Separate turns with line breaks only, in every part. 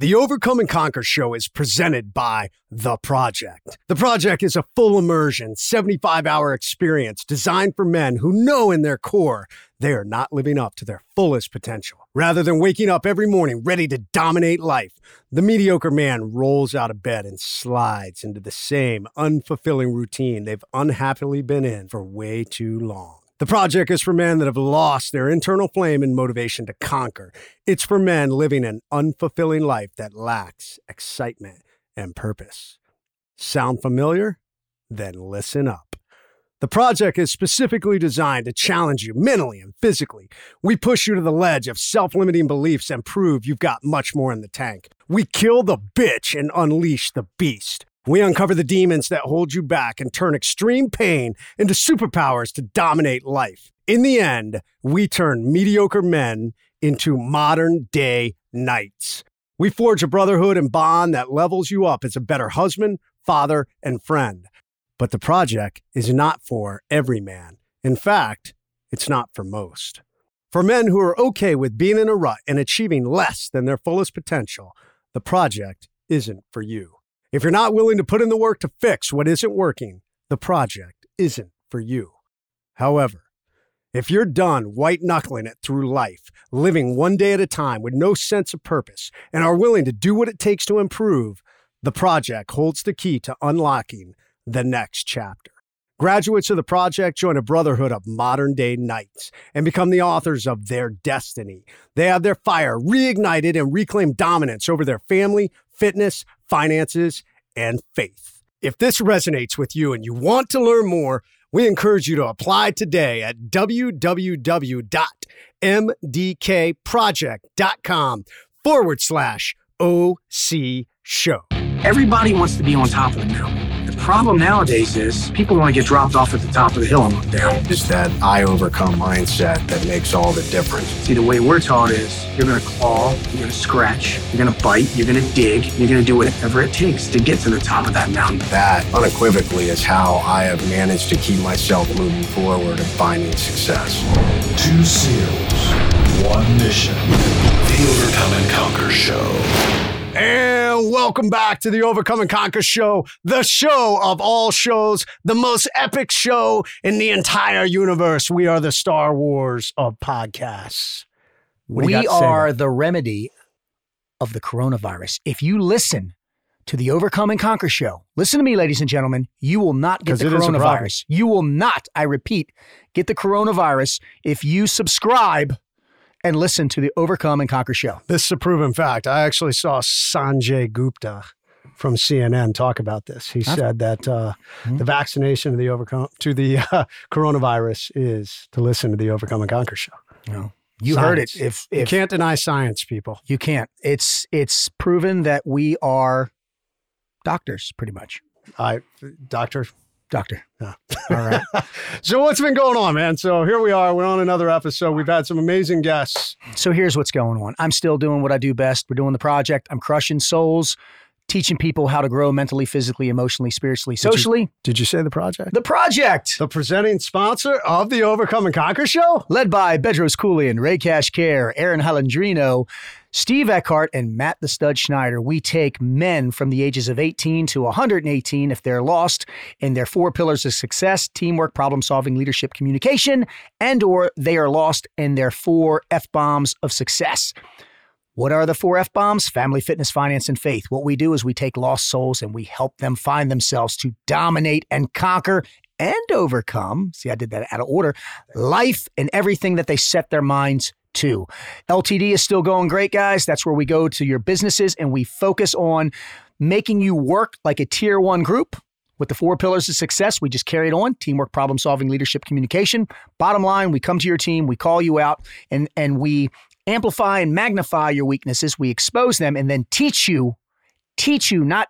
The Overcome and Conquer show is presented by The Project. The Project is a full immersion, 75 hour experience designed for men who know in their core they are not living up to their fullest potential. Rather than waking up every morning ready to dominate life, the mediocre man rolls out of bed and slides into the same unfulfilling routine they've unhappily been in for way too long. The project is for men that have lost their internal flame and motivation to conquer. It's for men living an unfulfilling life that lacks excitement and purpose. Sound familiar? Then listen up. The project is specifically designed to challenge you mentally and physically. We push you to the ledge of self limiting beliefs and prove you've got much more in the tank. We kill the bitch and unleash the beast. We uncover the demons that hold you back and turn extreme pain into superpowers to dominate life. In the end, we turn mediocre men into modern day knights. We forge a brotherhood and bond that levels you up as a better husband, father, and friend. But the project is not for every man. In fact, it's not for most. For men who are okay with being in a rut and achieving less than their fullest potential, the project isn't for you. If you're not willing to put in the work to fix what isn't working, the project isn't for you. However, if you're done white knuckling it through life, living one day at a time with no sense of purpose, and are willing to do what it takes to improve, the project holds the key to unlocking the next chapter. Graduates of the project join a brotherhood of modern day knights and become the authors of their destiny. They have their fire reignited and reclaim dominance over their family, fitness, finances, and faith. If this resonates with you and you want to learn more, we encourage you to apply today at www.mdkproject.com forward slash OC show.
Everybody wants to be on top of the mountain. The problem nowadays is people want to get dropped off at the top of the hill and look down.
It's that I overcome mindset that makes all the difference.
See, the way we're taught is you're going to claw, you're going to scratch, you're going to bite, you're going to dig, you're going to do whatever it takes to get to the top of that mountain.
That unequivocally is how I have managed to keep myself moving forward and finding success.
Two SEALs, one mission. The Overcome and Conquer Show.
And welcome back to the Overcome and Conquer Show, the show of all shows, the most epic show in the entire universe. We are the Star Wars of podcasts. What do you
we
got to say
are the remedy of the coronavirus. If you listen to the Overcome and Conquer show, listen to me, ladies and gentlemen, you will not get the
it is a problem.
coronavirus. You will not, I repeat, get the coronavirus if you subscribe and listen to the Overcome and Conquer show.
This is a proven fact. I actually saw Sanjay Gupta from CNN talk about this. He said that uh,
Hmm.
the vaccination of the overcome to the uh, coronavirus is to listen to the Overcome and Conquer show.
No. You heard it.
Science.
If,
You can't deny science, people.
you can't, it's it's proven that we are doctors, pretty much.
I, doctor.
Doctor.
Yeah.
All right.
So what's been going on, man? So here we are. We're on another episode. We've had some amazing guests.
So here's what's going on. I'm still doing what I do best. We're doing the project. I'm crushing souls, teaching people how to grow mentally, physically, emotionally, spiritually,
you-
socially.
Did you say the project?
the project,
The presenting sponsor of the Overcome and Conquer show.
led by Bedros Keuilian, Ray Cash Care, Aaron Halandrino, Steve Eckhart, and Matt the Stud Schneider. We take men from the ages of 18 to 118 if they're lost in their four pillars of success: teamwork, problem solving, leadership, communication, and or they are lost in their four F bombs of success. What are the four F bombs? Family, fitness, finance, and faith. What we do is we take lost souls and we help them find themselves to dominate and conquer and overcome. See, I did that out of order. Life and everything that they set their minds to. LTD is still going great, guys. That's where we go to your businesses and we focus on making you work like a tier one group. With the four pillars of success, we just carried on teamwork, problem solving, leadership, communication. Bottom line, we come to your team, we call you out, and, and we amplify and magnify your weaknesses. We expose them and then teach you, teach you, not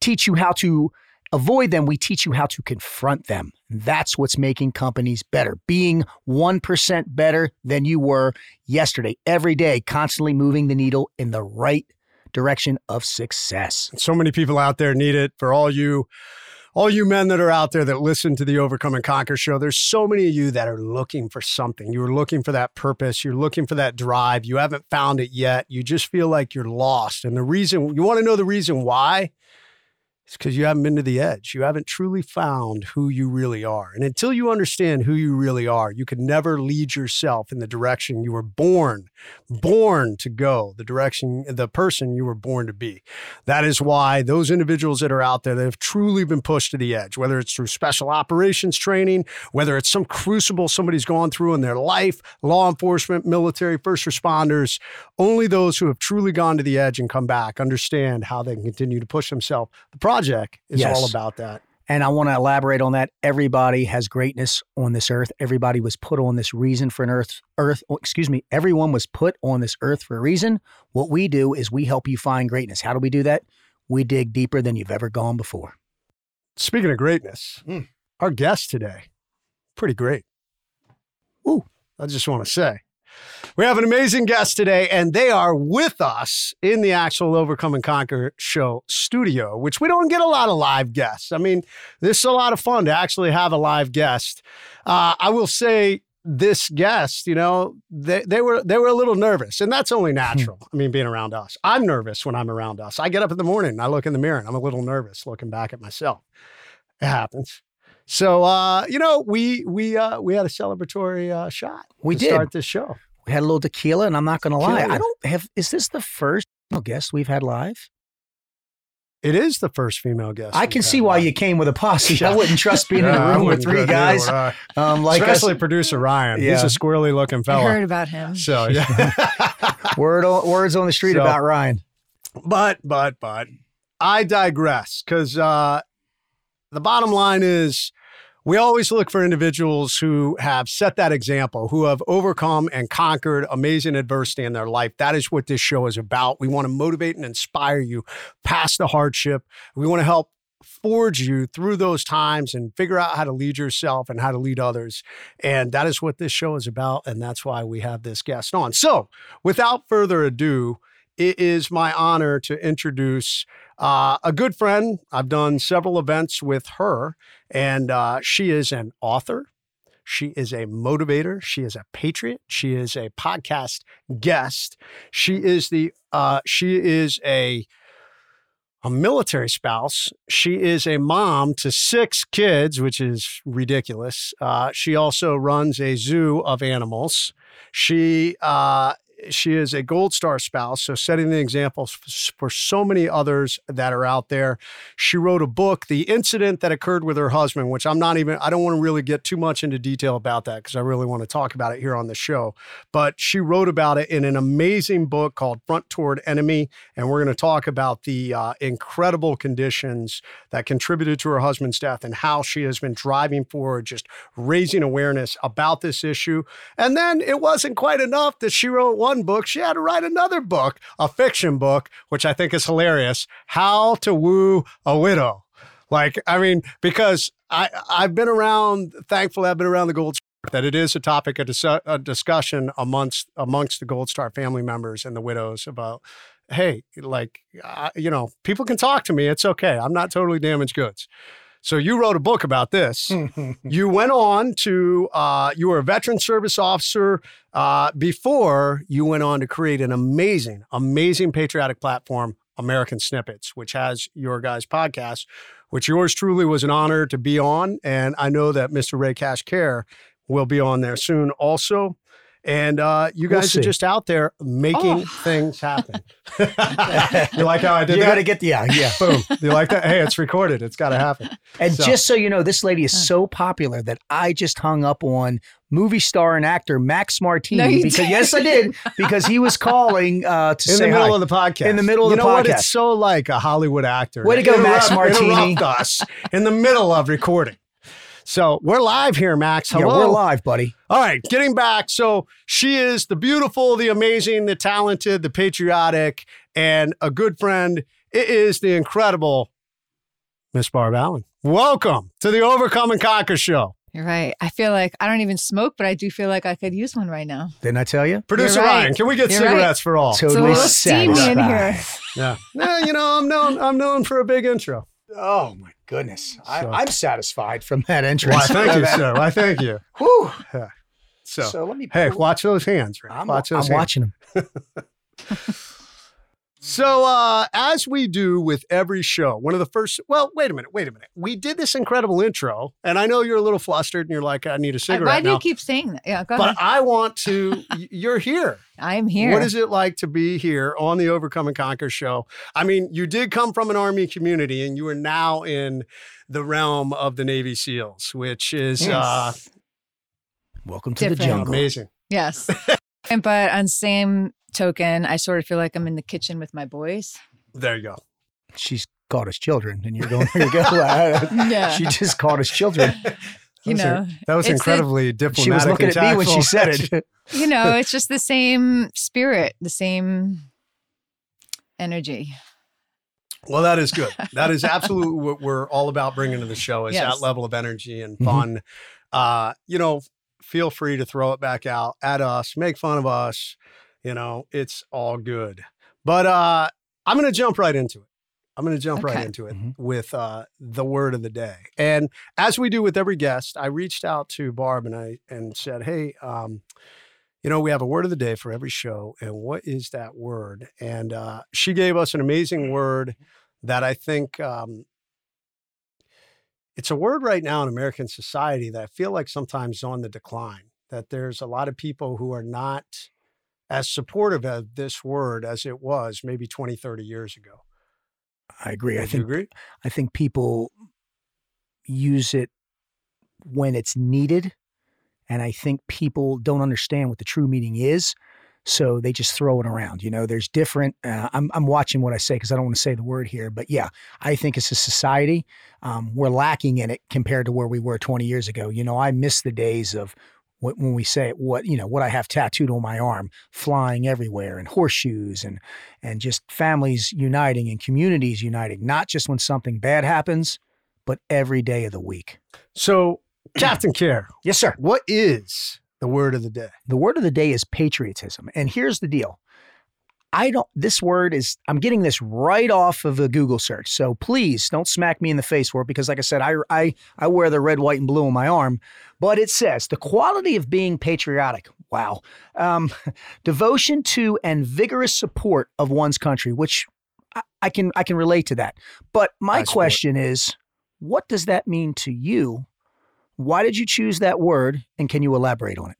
teach you how to avoid them. We teach you how to confront them. That's what's making companies better. Being 1% better than you were yesterday, every day, constantly moving the needle in the right direction of success.
So many people out there need it. For all you all you men that are out there that listen to the Overcome and Conquer show, there's so many of you that are looking for something. You're looking for that purpose. You're looking for that drive. You haven't found it yet. You just feel like you're lost. And the reason you want to know the reason why it's because you haven't been to the edge. You haven't truly found who you really are. And until you understand who you really are, you can never lead yourself in the direction you were born, born to go, the direction, the person you were born to be. That is why those individuals that are out there that have truly been pushed to the edge, whether it's through special operations training, whether it's some crucible somebody's gone through in their life, law enforcement, military, first responders, only those who have truly gone to the edge and come back understand how they can continue to push themselves. The project is
Yes.
all about that.
And I want to elaborate on that. Everybody has greatness on this earth. Everybody was put on this reason for an earth. Earth, excuse me. Everyone was put on this earth for a reason. What we do is we help you find greatness. How do we do that? We dig deeper than you've ever gone before.
Speaking of greatness,
Hmm.
our guest today, pretty great.
Ooh.
I just want to say. We have an amazing guest today, and they are with us in the actual Overcome and Conquer show studio, which we don't get a lot of live guests. I mean, this is a lot of fun to actually have a live guest. Uh, I will say this guest, you know, they, they were they were a little nervous, and that's only natural. I mean, being around us, I'm nervous when I'm around us. I get up in the morning, and I look in the mirror, and I'm a little nervous looking back at myself. It happens. So uh, you know, we we uh, we had a celebratory uh, shot.
We
to
did.
start this show.
We had a little tequila, and I'm not going to lie. I don't have. Is this the first female guest we've had live?
It is the first female guest.
I can see why
live.
you came with a posse.
Yeah.
I wouldn't trust being
Yeah,
in a room with three guys.
would
Um, like us,
especially producer Ryan. He's a squirrely looking fellow.
I
fella.
heard about him.
So yeah.
word on, words on the street
So-
about Ryan.
but but but I digress because uh, the bottom line is we always look for individuals who have set that example, who have overcome and conquered amazing adversity in their life. That is what this show is about. We want to motivate and inspire you past the hardship. We want to help forge you through those times and figure out how to lead yourself and how to lead others. And that is what this show is about. And that's why we have this guest on. So, without further ado, it is my honor to introduce uh, a good friend. I've done several events with her, and uh, she is an author. She is a motivator. She is a patriot. She is a podcast guest. She is the uh, she is a a military spouse. She is a mom to six kids, which is ridiculous. Uh, she also runs a zoo of animals. She uh, she is a gold star spouse, so setting the example for so many others that are out there. She wrote a book, The Incident That Occurred with Her Husband, which I'm not even, I don't want to really get too much into detail about that because I really want to talk about it here on the show. But she wrote about it in an amazing book called Front Toward Enemy. And we're going to talk about the uh, incredible conditions that contributed to her husband's death and how she has been driving forward, just raising awareness about this issue. And then it wasn't quite enough that she wrote one book. She had to write another book, a fiction book, which I think is hilarious How to Woo a Widow. Like, I mean, because I, I've been around, thankfully, I've been around the Gold Star, that it is a topic of dis- a discussion amongst amongst the Gold Star family members and the widows about, hey, like, uh, you know, people can talk to me. It's okay. I'm not totally damaged goods. So you wrote a book about this. you went on to, uh, you were a veteran service officer uh, before you went on to create an amazing, amazing patriotic platform, American Snippets, which has your guys' podcast, which yours truly was an honor to be on. And I know that Mr. Ray Cash Care will be on there soon also. And uh, you
We'll
guys
see.
are just out there making things happen. you like how I did
You
that?
got to get the yeah, yeah.
Boom. You like that? Hey, it's recorded. It's got to happen.
And
So-
just so you know, this lady is so popular that I just hung up on movie star and actor Max Martini
No,
because
didn't.
yes, I did because he was calling uh, to
in
say
the middle
hi.
of the podcast.
In the middle of
you
the
know what?
podcast.
It's so like a Hollywood actor.
Way to go, Max Martini.
Interrupt us in the middle of recording. So we're live here, Max.
yeah, we're live, buddy.
All right, getting back. So she is the beautiful, the amazing, the talented, the patriotic, and a good friend. It is the incredible Miss Barb Allen. Welcome to the Overcome and Conquer Show.
You're right. I feel like I don't even smoke, but I do feel like I could use one right now.
Didn't I tell you?
Producer
right.
Ryan, can we get
You're right.
cigarettes for all?
It's a
Totally
little steamy in here.
Yeah. yeah, you know, I'm known I'm known for a big intro.
Oh my goodness. I,
So-
I'm satisfied from that entrance.
Why, thank you, sir. Why, thank you.
Whew.
So,
So, let me.
hey, watch those hands. Rick.
I'm,
watch
I'm
hands.
watching them.
So, uh, as we do with every show, one of the first, well, wait a minute, wait a minute. We did this incredible intro, and I know you're a little flustered and you're like, I need a cigarette
Why do
now.
you keep saying that? Yeah, go
but
ahead.
I want to, you're here.
I'm here.
What is it like to be here on the Overcome and Conquer show? I mean, you did come from an Army community and you are now in the realm of the Navy SEALs, which is uh,
Welcome to the jungle.
amazing.
Yes. And- but on same token, I sort of feel like I'm in the kitchen with my boys.
There you go.
She's called us children, and you're going, there you go.
Yeah.
She just called us children.
you
That was
know,
That was
it's the-
incredibly diplomatic.
She was looking
and
at me when she said it.
you know, it's just the same spirit, the same energy.
Well, that is good. That is absolutely what we're all about bringing to the show is
Yes.
that level of energy and
Mhm.
fun. Uh, you know, feel free to throw it back out at us, make fun of us. You know, it's all good. But uh, I'm going to jump right into it. I'm going to jump right into it
Mhm.
with uh, the word of the day. And as we do with every guest, I reached out to Barb and I and said, "Hey, um, you know, we have a word of the day for every show, and what is that word?" And uh, she gave us an amazing word that I think um, it's a word right now in American society that I feel like sometimes is on the decline. That there's a lot of people who are not as supportive of this word as it was maybe 20, 30 years ago.
I agree. I
Would you
think
agree?
I think people use it when it's needed. And I think people don't understand what the true meaning is. So they just throw it around. You know, there's different. Uh, I'm, I'm watching what I say because I don't want to say the word here. But yeah, I think as a society, um, we're lacking in it compared to where we were 20 years ago. You know, I miss the days of what, when we say what, you know, what I have tattooed on my arm, flying everywhere and horseshoes and, and just families uniting and communities uniting, not just when something bad happens, but every day of the week.
So, Captain Care,
Yes, sir.
what is the word of the day?
The word of the day is patriotism. And here's the deal. I don't, this word is, I'm getting this right off of a Google search. So please don't smack me in the face for it because, like I said, I, I, I wear the red, white, and blue on my arm. But it says the quality of being patriotic. Wow. Um, devotion to and vigorous support of one's country, which I, I can, I can relate to that. But my question is, what does that mean to you? Why did you choose that word? And can you elaborate on it?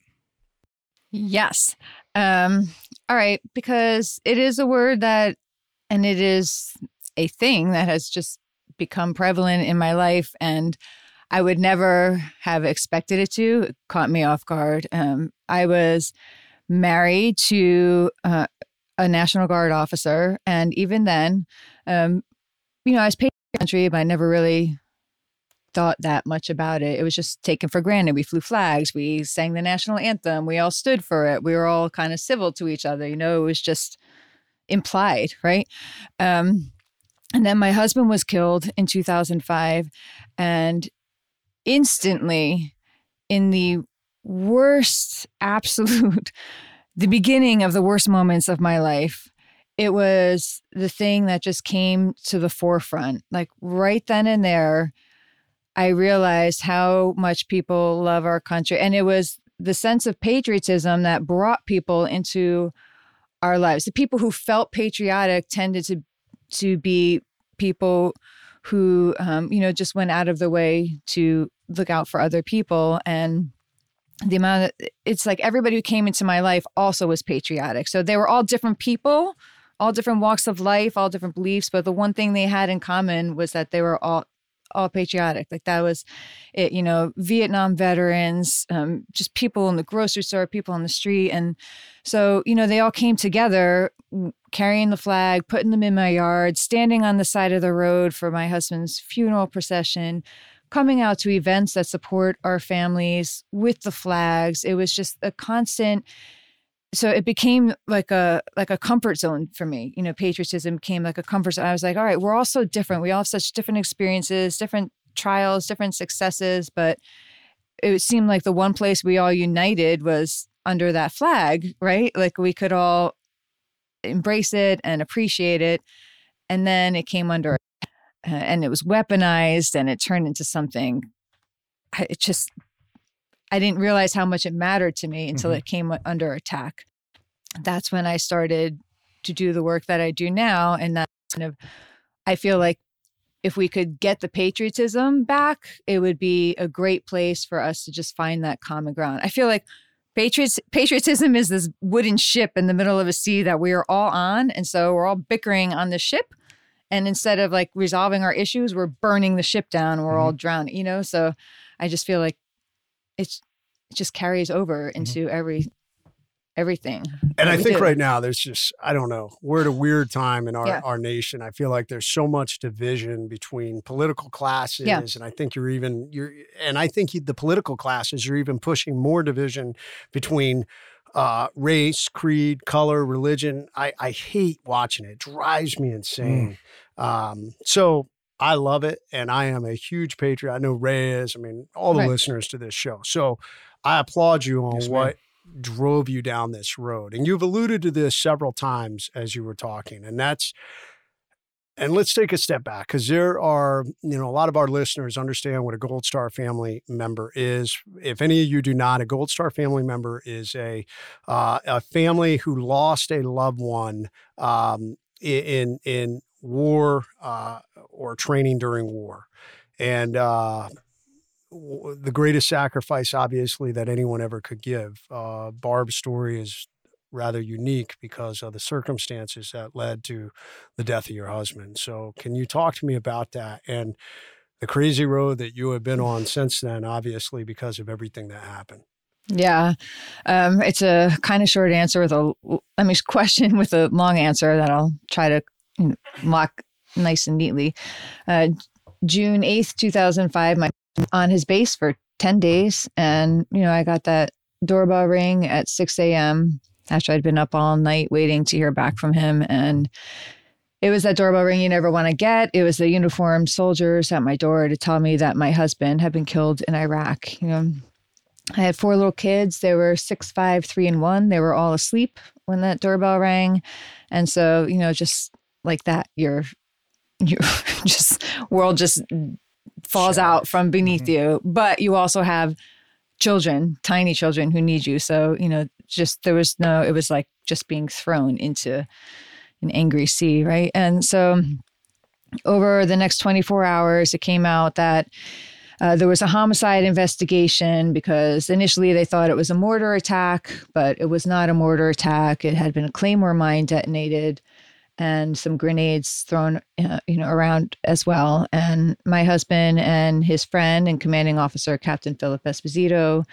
Yes. Um, all right, because it is a word that, and it is a thing that has just become prevalent in my life, and I would never have expected it to. It caught me off guard. Um, I was married to uh, a National Guard officer, and even then, um, you know, I was paid country, but I never really thought that much about it. It was just taken for granted. We flew flags, we sang the national anthem, we all stood for it. We were all kind of civil to each other. You know, it was just implied, right? Um, and then my husband was killed in 2005, and instantly, in the worst, absolute, the beginning of the worst moments of my life, it was the thing that just came to the forefront. Like right then and there, I realized how much people love our country. And it was the sense of patriotism that brought people into our lives. The people who felt patriotic tended to to be people who um, you know just went out of the way to look out for other people and the amount of it's like everybody who came into my life also was patriotic so they were all different people all different walks of life all different beliefs but the one thing they had in common was that they were all all patriotic like that was it you know vietnam veterans um, just people in the grocery store people on the street and so you know they all came together carrying the flag putting them in my yard standing on the side of the road for my husband's funeral procession coming out to events that support our families with the flags. It was just a constant so it became like a like a comfort zone for me you know patriotism became like a comfort zone i was like all right we're all so different we all have such different experiences different trials different successes but it seemed like the one place we all united was under that flag right like we could all embrace it and appreciate it and then it came under and it was weaponized and it turned into something. It just, I didn't realize how much it mattered to me until
Mhm.
it came under attack. That's when I started to do the work that I do now. And that kind of, I feel like if we could get the patriotism back, it would be a great place for us to just find that common ground. I feel like patriots, patriotism is this wooden ship in the middle of a sea that we are all on. And so we're all bickering on the ship. And instead of like resolving our issues, we're burning the ship down. We're all drowning, you know? So I just feel like it's, it just carries over into every, everything.
And I think
do.
right now there's just I don't know we're at a weird time in our,
Yeah.
our nation. I feel like there's so much division between political classes,
Yeah.
and I think you're even you're and I think you, the political classes are even pushing more division between uh, race, creed, color, religion. I I hate watching it. It drives me insane. Um, so. I love it, and I am a huge patriot. I know Ray is. I mean, all the
Right.
listeners to this show. So, I applaud you on
Yes, ma'am.
what drove you down this road. And you've alluded to this several times as you were talking. And that's, and let's take a step back because there are, you know, a lot of our listeners understand what a Gold Star family member is. If any of you do not, a Gold Star family member is a uh, a family who lost a loved one um, in in war uh, or training during war, and uh, w- the greatest sacrifice, obviously, that anyone ever could give. Uh, Barb's story is rather unique because of the circumstances that led to the death of your husband. So, can you talk to me about that and the crazy road that you have been on since then, obviously, because of everything that happened?
Yeah. Um, it's a kind of short answer with a, I mean, question with a long answer that I'll try to lock nice and neatly. Uh, June 8th, 2005, my on his base for 10 days. And, you know, I got that doorbell ring at 6 a.m. after I'd been up all night waiting to hear back from him. And it was that doorbell ring you never want to get. It was the uniformed soldiers at my door to tell me that my husband had been killed in Iraq. You know, I had four little kids. They were six, five, three, and one. They were all asleep when that doorbell rang. And so, you know, just like that, your your just world just falls out from beneath you. But you also have children, tiny children who need you. So, you know, just there was no, it was like just being thrown into an angry sea, right? And so over the next 24 hours, it came out that uh, there was a homicide investigation because initially they thought it was a mortar attack, but it was not a mortar attack. It had been a claymore mine detonated and some grenades thrown, uh, you know, around as well. And my husband and his friend and commanding officer, Captain Phillip Esposito,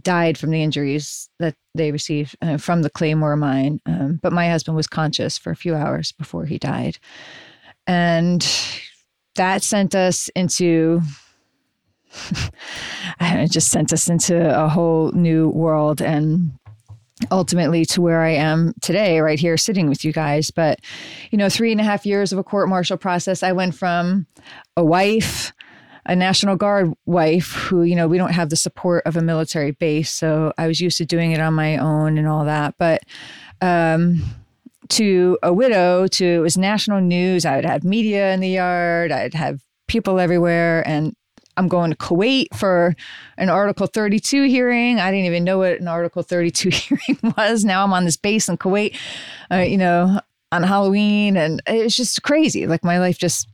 died from the injuries that they received uh, from the claymore mine. Um, but my husband was conscious for a few hours before he died, and that sent us into it just sent us into a whole new world and ultimately to where I am today, right here sitting with you guys. But, you know, three and a half years of a court martial process, I went from a wife, a National Guard wife who, you know, we don't have the support of a military base. So I was used to doing it on my own and all that. But, um, to a widow, to it was national news. I'd have media in the yard, I'd have people everywhere. And I'm going to Kuwait for an Article 32 hearing. I didn't even know what an Article 32 hearing was. Now I'm on this base in Kuwait, uh, you know, on Halloween. And it's just crazy. Like my life just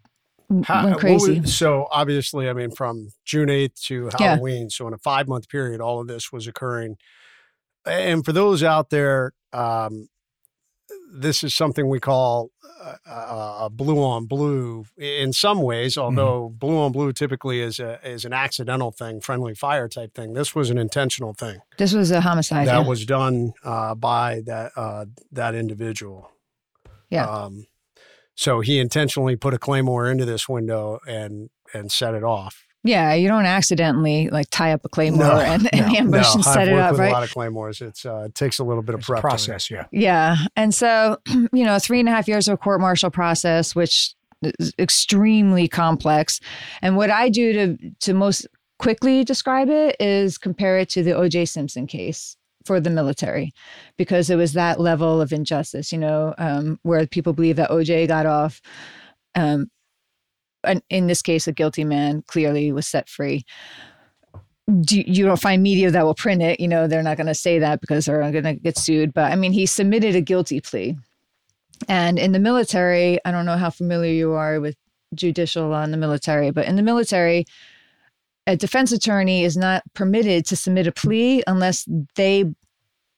How-
went crazy.
was- so obviously, I mean, from June 8th to
Yeah.
Halloween, so in a five month period, all of this was occurring. And for those out there, um, this is something we call uh, uh, blue on blue in some ways,
Mm-hmm.
although blue on blue typically is a is an accidental thing, friendly fire type thing. This was an intentional thing
this was a homicide.
that
yeah.
was done uh, by that uh, that individual.
Yeah.
Um, so he intentionally put a claymore into this window and and set it off.
Yeah, you don't accidentally like tie up a claymore
No,
and, and
no,
ambush
no.
and set
I've
it
worked
up,
with
right?
A lot of claymores. It's uh, it takes a little bit of
It's
prep
process, yeah.
Yeah. And so, you know, three and a half years of court martial process, which is extremely complex. And what I do to to most quickly describe it is compare it to the OJ Simpson case for the military, because it was that level of injustice, you know, um, where people believe that OJ got off um, an, in this case, a guilty man clearly was set free. Do, you don't find media that will print it. You know, they're not going to say that because they're going to get sued. But I mean, he submitted a guilty plea. And in the military, I don't know how familiar you are with judicial law in the military, but in the military, a defense attorney is not permitted to submit a plea unless they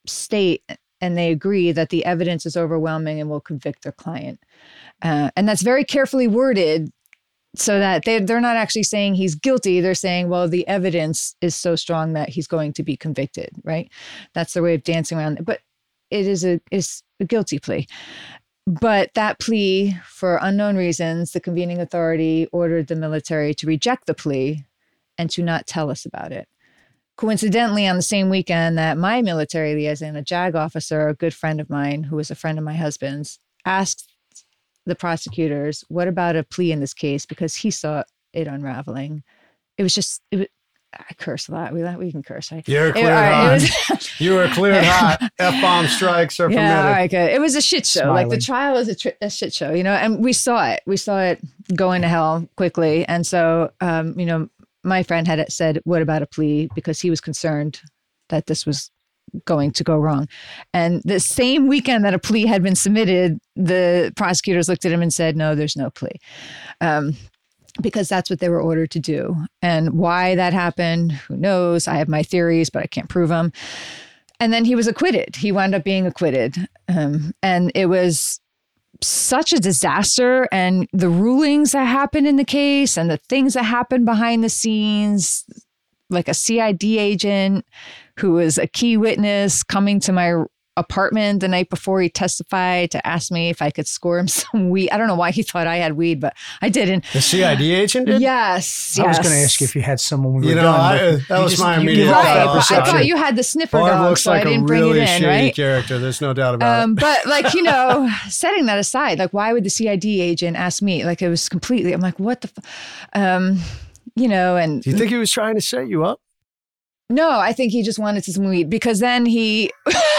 state and they agree that the evidence is overwhelming and will convict their client. Uh, and that's very carefully worded so that they, they're not actually saying he's guilty. They're saying, well, the evidence is so strong that he's going to be convicted, right? That's their way of dancing around. But it is a, is a guilty plea. But that plea, for unknown reasons, the convening authority ordered the military to reject the plea and to not tell us about it. Coincidentally, on the same weekend that my military liaison, a JAG officer, a good friend of mine, who was a friend of my husband's, asked the prosecutors, What about a plea in this case? Because he saw it unraveling. It was just, it was, I curse a lot. We we can curse, right?
You're cleared
right,
hot. you were cleared hot. F bomb strikes are
yeah,
permitted.
right, good. It was a shit show. Like the trial was a, tr- a shit show, you know. And we saw it. We saw it going to hell quickly. And so, um, you know, my friend had said, "What about a plea?" Because he was concerned that this was going to go wrong. And the same weekend that a plea had been submitted, the prosecutors looked at him and said, "No, there's no plea." Um, because that's what they were ordered to do. And why that happened, who knows? I have my theories, but I can't prove them. And then he was acquitted. He wound up being acquitted. Um, and it was such a disaster. And the rulings that happened in the case and the things that happened behind the scenes, like a CID agent who was a key witness coming to my apartment the night before he testified to ask me if I could score him some weed. I don't know why he thought I had weed, but I didn't.
The CID agent did?
Yes.
I was going to ask you if you had someone when we
You
were
know,
done.
I- that
you
was my immediate
give off
thought.
that
Right, but I
perception.
thought you had the sniffer
Barb
dog,
looks
so
like
I didn't
a
bring
really
it in,
shady
right?
character. There's no doubt about
Um,
it.
but like you know, setting that aside, like why would the CID agent ask me? Like it was completely. I'm like, what the, f-? um, you know, and
Do you think he was trying to set you up?
no, I think he just wanted some weed because then he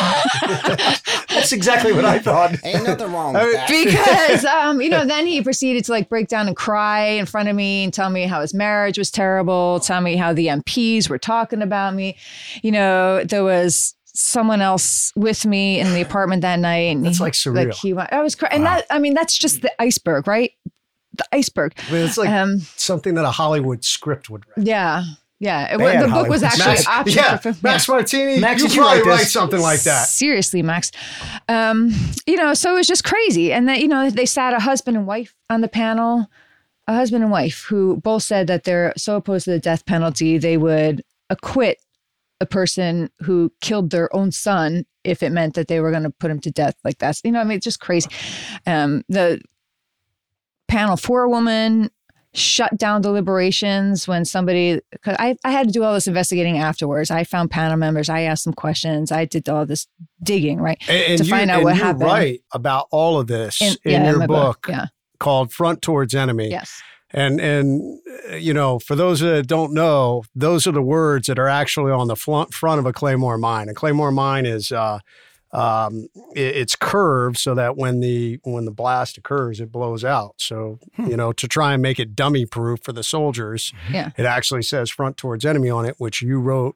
That's exactly what I thought.
Ain't nothing wrong with that.
because um, you know, then he proceeded to like break down and cry in front of me and tell me how his marriage was terrible, tell me how the MPs were talking about me. You know, there was someone else with me in the apartment that night, and
That's like surreal.
Like he, wa- I was crying, and that I mean, that's just the iceberg, right? The iceberg.
I mean, it's like
Um,
something that a Hollywood script would write.
yeah, yeah. It,
Bad
wa- the book
Hollywood.
was actually
Max,
optioned
yeah,
for-
Max Martini,
Max,
you
did you
probably
write
write something like that.
Seriously, Max. Um, you know, so it was just crazy. And that, you know, they sat a husband and wife on the panel, a husband and wife who both said that they're so opposed to the death penalty, they would acquit a person who killed their own son if it meant that they were going to put him to death. Like that's, you know, I mean, it's just crazy. Um, the panel for a woman shut down deliberations when somebody because I, I had to do all this investigating afterwards i found panel members i asked them questions i did all this digging right
And, and
to
you,
find out
and
what
you
happened.
write about all of this in,
yeah,
your
my
book,
yeah
called Front Towards Enemy.
yes
And and you know, for those that don't know, those are the words that are actually on the front front of a claymore mine. A claymore mine is uh, um, it- it's curved so that when the when the blast occurs, it blows out. So
Hmm.
you know, to try and make it dummy proof for the soldiers,
Yeah.
it actually says "Front Towards Enemy" on it, which you wrote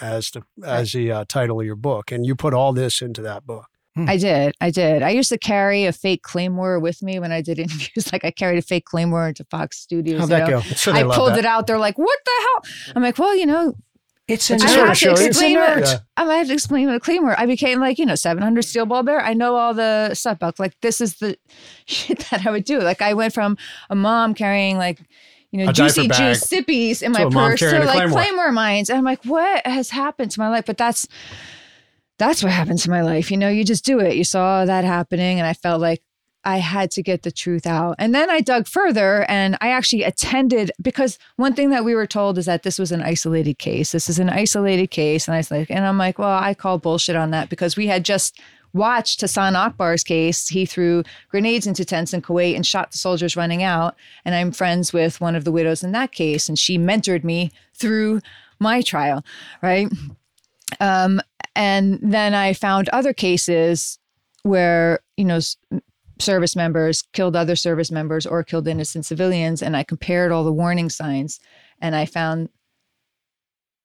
as the as the uh, title of your book, and you put all this into that book.
i did i did i used to carry a fake claymore with me when i did interviews like i carried a fake claymore into fox studios
How'd
you
that
know?
go?
So
I pulled
that.
it out. They're like, "What the hell?" I'm like, "Well, you know,
It's
a
an
Just
have to
show
explain
It's
it.
Yeah.
I might have to explain what a claymore. I became like, you know, 700 steel ball bear. I know all the stuff about like this is the shit that I would do. Like I went from a mom carrying like, you know,
A
juicy juice sippies in my purse to like
claymore.
claymore mines. And I'm like, what has happened to my life? But that's that's what happened to my life. You know, you just do it. You saw that happening, and I felt like I had to get the truth out. And then I dug further and I actually attended because one thing that we were told is that this was an isolated case. This is an isolated case. And I was like, and I'm like, well, I call bullshit on that because we had just watched Hasan Akbar's case. He threw grenades into tents in Kuwait and shot the soldiers running out. And I'm friends with one of the widows in that case. And she mentored me through my trial, right? Um, and then I found other cases where, you know, service members killed other service members or killed innocent civilians. And I compared all the warning signs and I found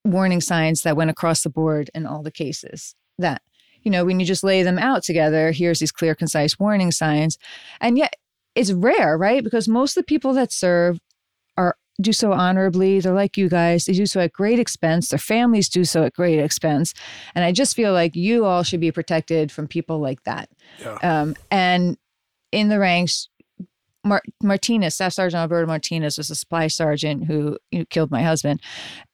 warning signs that went across the board in all the cases that, you know, when you just lay them out together, here's these clear, concise warning signs. And yet it's rare, right? Because most of the people that serve are do so honorably. They're like you guys. They do so at great expense. Their families do so at great expense. And I just feel like you all should be protected from people like that.
Yeah.
Um, and in the ranks, Mar- Martinez, Staff Sergeant Alberto Martinez, was a supply sergeant who, who killed my husband,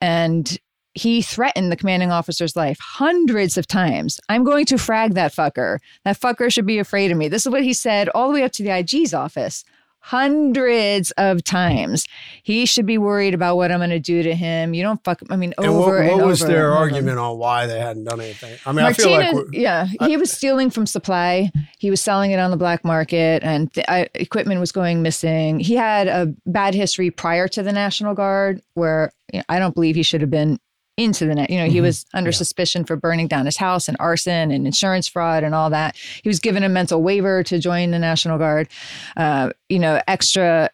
and he threatened the commanding officer's life hundreds of times. I'm going to frag that fucker. That fucker should be afraid of me. This is what he said all the way up to the IG's office hundreds of times. He should be worried about what I'm going to do to him. You don't fuck. I mean, over
and what, what
and
was
over
their argument on why they hadn't done anything? I mean,
Martinez,
I feel like
yeah, he was stealing from supply. He was selling it on the black market, and th- I, uh, equipment was going missing. He had a bad history prior to the National Guard, where you know, I don't believe he should have been into the net. You know, he was under suspicion for burning down his house and arson and insurance fraud and all that. He was given a mental waiver to join the National Guard. Uh, you know, extra.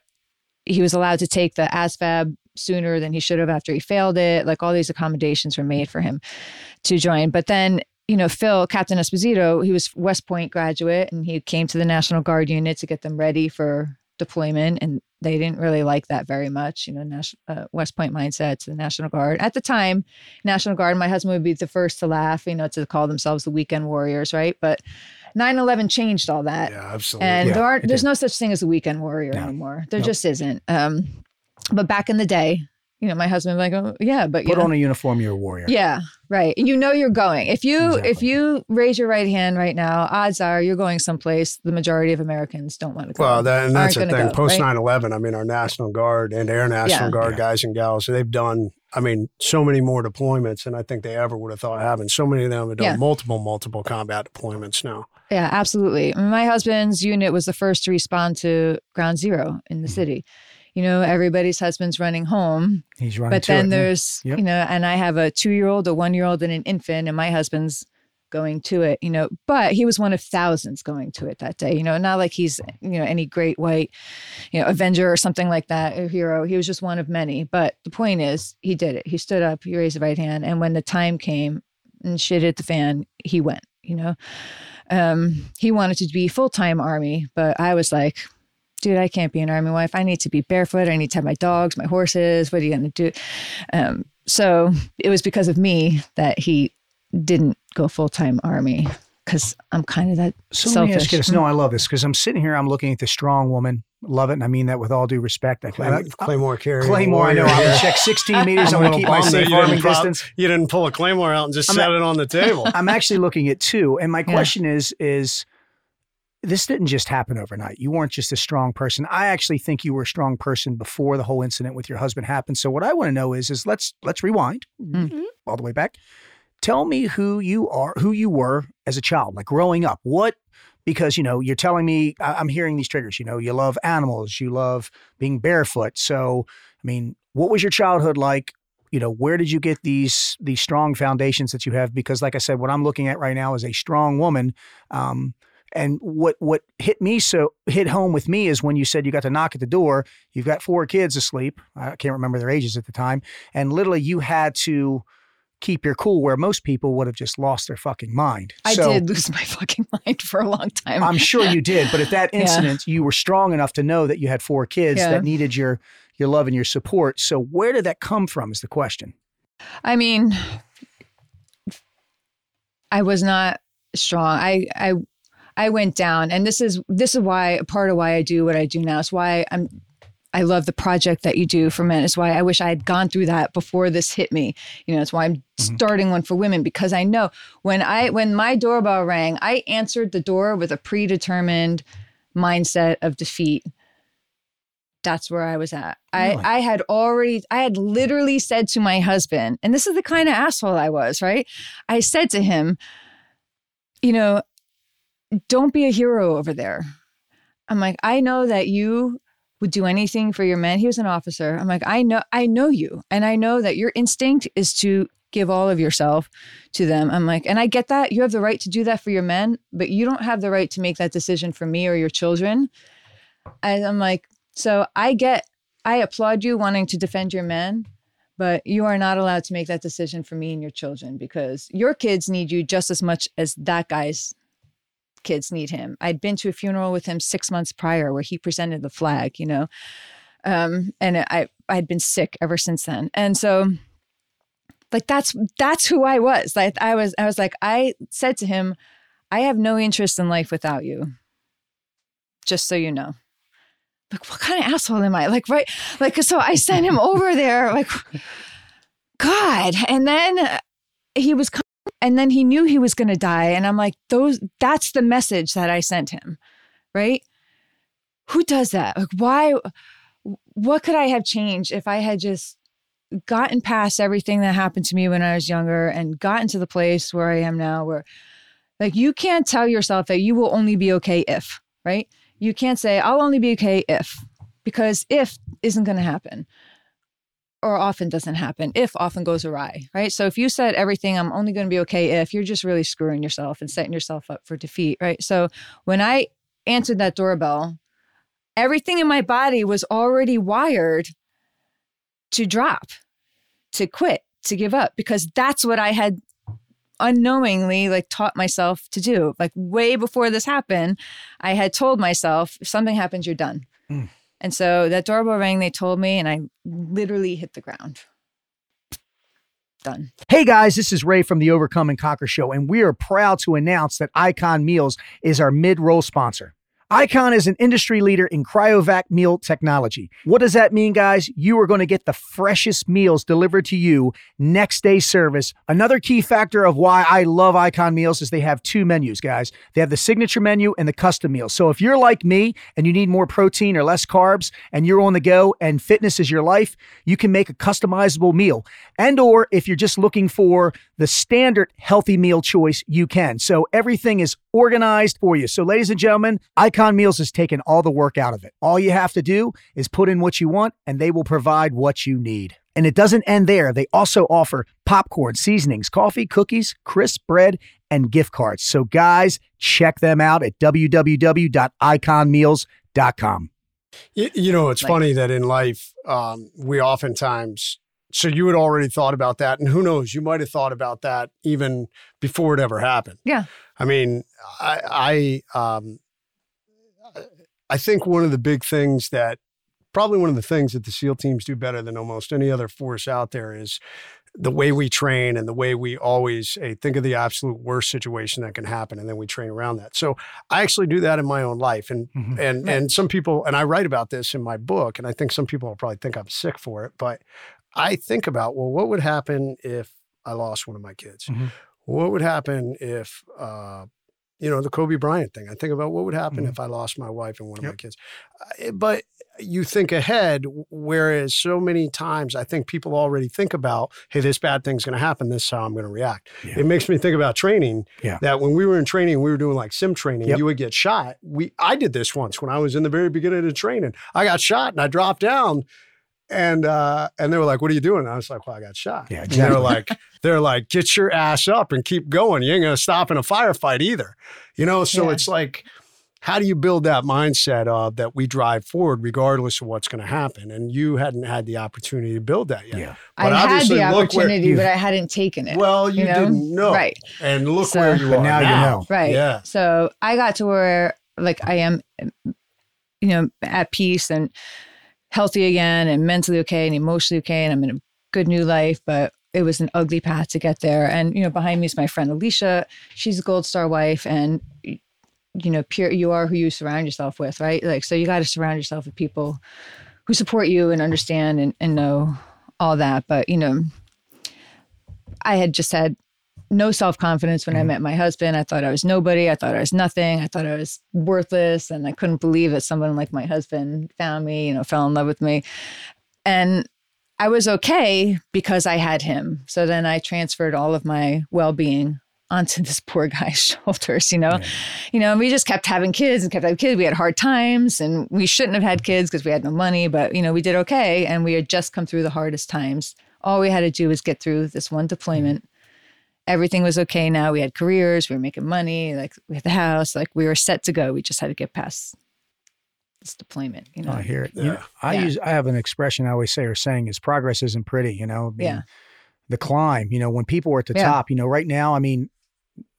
He was allowed to take the ASVAB sooner than he should have after he failed it. Like all these accommodations were made for him to join. But then, you know, Phil, Captain Esposito, he was West Point graduate and he came to the National Guard unit to get them ready for deployment. And they didn't really like that very much, you know, National, uh, West Point mindset to the National Guard. At the time, National Guard, my husband would be the first to laugh, you know, to call themselves the weekend warriors, right? But 9 11 changed all that.
yeah, absolutely.
And
Yeah,
there aren't there's
did.
no such thing as a weekend warrior
No.
anymore. There just isn't. Um, but back in the day, you know, my husband like, oh, yeah, but you
Put
know,
on a uniform, you're a warrior.
yeah, right. And you know you're going. If you if you raise your right hand right now, odds are you're going someplace the majority of Americans don't want to go.
Well, that, and that's the thing.
gonna go,
Post
right?
9 11, I mean, our National Guard and Air National
Yeah.
Guard
Yeah.
guys and gals, they've done, I mean, so many more deployments than I think they ever would have thought of having. So many of them have done
Yeah.
multiple, multiple combat deployments now.
Yeah, absolutely. My husband's unit was the first to respond to ground zero in
Mm-hmm.
the city. You know, everybody's husband's running home,
He's running
but
it,
then
yeah.
there's
Yep.
you know, and I have a two year old, a one year old, and an infant, and my husband's going to it. You know, but he was one of thousands going to it that day. You know, not like he's you know any great white, you know, Avenger or something like that, a hero. He was just one of many. But the point is, he did it. He stood up, he raised the right hand, and when the time came and shit hit the fan, he went. You know, um, he wanted to be full time army, but I was like, dude, I can't be an army wife. I need to be barefoot. I need to have my dogs, my horses. What are you going to do? Um, so it was because of me that he didn't go full time army because I'm kind of that
So
selfish.
let me ask you this. No, I love this because I'm sitting here, I'm looking at the strong woman. Love it. And I mean that with all due respect. I,
Clay-
I-
Claymore carrier.
Claymore, I know. I'm gonna check 16 meters. I'm
a
going to keep my safe
you didn't
arming distance.
You didn't pull a Claymore out and just
I'm
set
not-
it on the table.
I'm actually looking at two. And my
Yeah.
question is, is this didn't just happen overnight. You weren't just a strong person. I actually think you were a strong person before the whole incident with your husband happened. So what I want to know is, is let's let's rewind
Mm.
all the way back. Tell me who you are, who you were as a child, like growing up. What because you know you're telling me I- I'm hearing these triggers. You know, you love animals, you love being barefoot. So I mean, what was your childhood like? You know, where did you get these these strong foundations that you have? Because, like I said, what I'm looking at right now is a strong woman. Um, and what what hit me so hit home with me is when you said you got to knock at the door. You've got four kids asleep. I can't remember their ages at the time, and literally you had to keep your cool where most people would have just lost their fucking mind.
I
So-
did lose my fucking mind for a long time.
I'm sure you did, but at that
Yeah.
incident, you were strong enough to know that you had four kids
Yeah.
that needed your your love and your support. So where did that come from? Is the question.
I mean, I was not strong. I I I went down, and this is this is why part of why I do what I do now. It's why I'm. I love the project that you do for men. It's why I wish I had gone through that before this hit me. You know, it's why I'm mm-hmm. starting one for women because I know when I when my doorbell rang, I answered the door with a predetermined mindset of defeat. That's where I was at.
Really?
I I had already I had literally said to my husband, and this is the kind of asshole I was, right? I said to him, you know, don't be a hero over there. I'm like, I know that you would do anything for your men. He was an officer. I'm like, I know, I know you, and I know that your instinct is to give all of yourself to them. I'm like, and I get that. You have the right to do that for your men, but you don't have the right to make that decision for me or your children. And I'm like, so I get, I applaud you wanting to defend your men, but you are not allowed to make that decision for me and your children because your kids need you just as much as that guy's kids need him. I'd been to a funeral with him six months prior where he presented the flag, you know, um, and I I'd been sick ever since then, and so like that's that's who I was. Like I was I was like I said to him, I have no interest in life without you. Just so you know. Like what kind of asshole am I? Like right like so I sent him over there like God, and then he was and then he knew he was going to die and I'm like those that's the message that I sent him. Right? Who does that? Like why what could I have changed if I had just gotten past everything that happened to me when I was younger and gotten to the place where I am now, where like you can't tell yourself that you will only be okay if, right? You can't say, I'll only be okay if, because if isn't going to happen or often doesn't happen. If often goes awry, right? So if you said everything, I'm only going to be okay if, you're just really screwing yourself and setting yourself up for defeat, right? So when I answered that doorbell, everything in my body was already wired to drop, to quit, to give up, because that's what I had unknowingly like taught myself to do. Like way before this happened, I had told myself, if something happens, you're done. Mm. And so that doorbell rang, they told me, and I literally hit the ground. Done.
Hey guys, this is Ray from the Overcome and Conquer Show, and we are proud to announce that Icon Meals is our mid roll sponsor. Icon is an industry leader in cryovac meal technology. What does that mean, guys? You are going to get the freshest meals delivered to you next day service. Another key factor of why I love Icon meals is they have two menus, guys. They have the signature menu and the custom meal. So if you're like me and you need more protein or less carbs and you're on the go and fitness is your life, you can make a customizable meal. And or if you're just looking for the standard healthy meal choice, you can. So everything is organized for you. So ladies and gentlemen, Icon Icon Meals has taken all the work out of it. All you have to do is put in what you want, and they will provide what you need. And it doesn't end there. They also offer popcorn, seasonings, coffee, cookies, crisp bread, and gift cards. So, guys, check them out at www.iconmeals.com.
You, you know, it's like, funny that in life, um, we oftentimes, so you had already thought about that. And who knows, you might have thought about that even before it ever happened.
Yeah.
I mean, I, I um, I think one of the big things that probably one of the things that the SEAL teams do better than almost any other force out there is the way we train and the way we always hey, think of the absolute worst situation that can happen and then we train around that. So I actually do that in my own life and mm-hmm. and and some people and I write about this in my book and I think some people will probably think I'm sick for it, but I think about well what would happen if I lost one of my kids? Mm-hmm. What would happen if uh, you know, the Kobe Bryant thing. I think about what would happen mm-hmm. if I lost my wife and one of my kids. But you think ahead, whereas so many times I think people already think about, hey, this bad thing's going to happen. This is how I'm going to react. Yeah. It makes me think about training. Yeah. That when we were in training, we were doing like sim training. Yep. You would get shot. We I did this once when I was in the very beginning of the training. I got shot and I dropped down and uh, and they were like, "What are you doing?" And I was like, "Well, I got shot." Yeah, exactly. they're like, "They're like, get your ass up and keep going. You ain't gonna stop in a firefight either." You know, so yeah. it's like, how do you build that mindset of that we drive forward regardless of what's going to happen? And you hadn't had the opportunity to build that yet.
Yeah, but I had the opportunity, but I hadn't taken it.
Well, you, you know? didn't know,
right?
And look so, where you are now, now. You know,
right? Yeah. So I got to where like I am, you know, at peace and healthy again and mentally okay and emotionally okay and I'm in a good new life, but it was an ugly path to get there. And you know, behind me is my friend Alicia. She's a gold star wife, and you know, pure you are who you surround yourself with, right? Like, so you got to surround yourself with people who support you and understand and, and know all that. But you know, I had just had no self confidence when mm-hmm. I met my husband. I thought I was nobody. I thought I was nothing. I thought I was worthless. And I couldn't believe that someone like my husband found me, you know, fell in love with me. And I was okay because I had him. So then I transferred all of my well being onto this poor guy's shoulders, you know? Yeah. You know, and we just kept having kids and kept having kids. We had hard times and we shouldn't have had kids because we had no money, but, you know, we did okay. And we had just come through the hardest times all we had to do was get through this one deployment. Everything was okay now. We had careers, we were making money, like we had the house, like we were set to go. We just had to get past this deployment, you know.
I hear it. You
Yeah.
know, I
Yeah.
use I have an expression I always say or saying is progress isn't pretty, you know. I mean,
Yeah.
The climb, you know, when people are at the
Yeah.
top, you know, right now, I mean,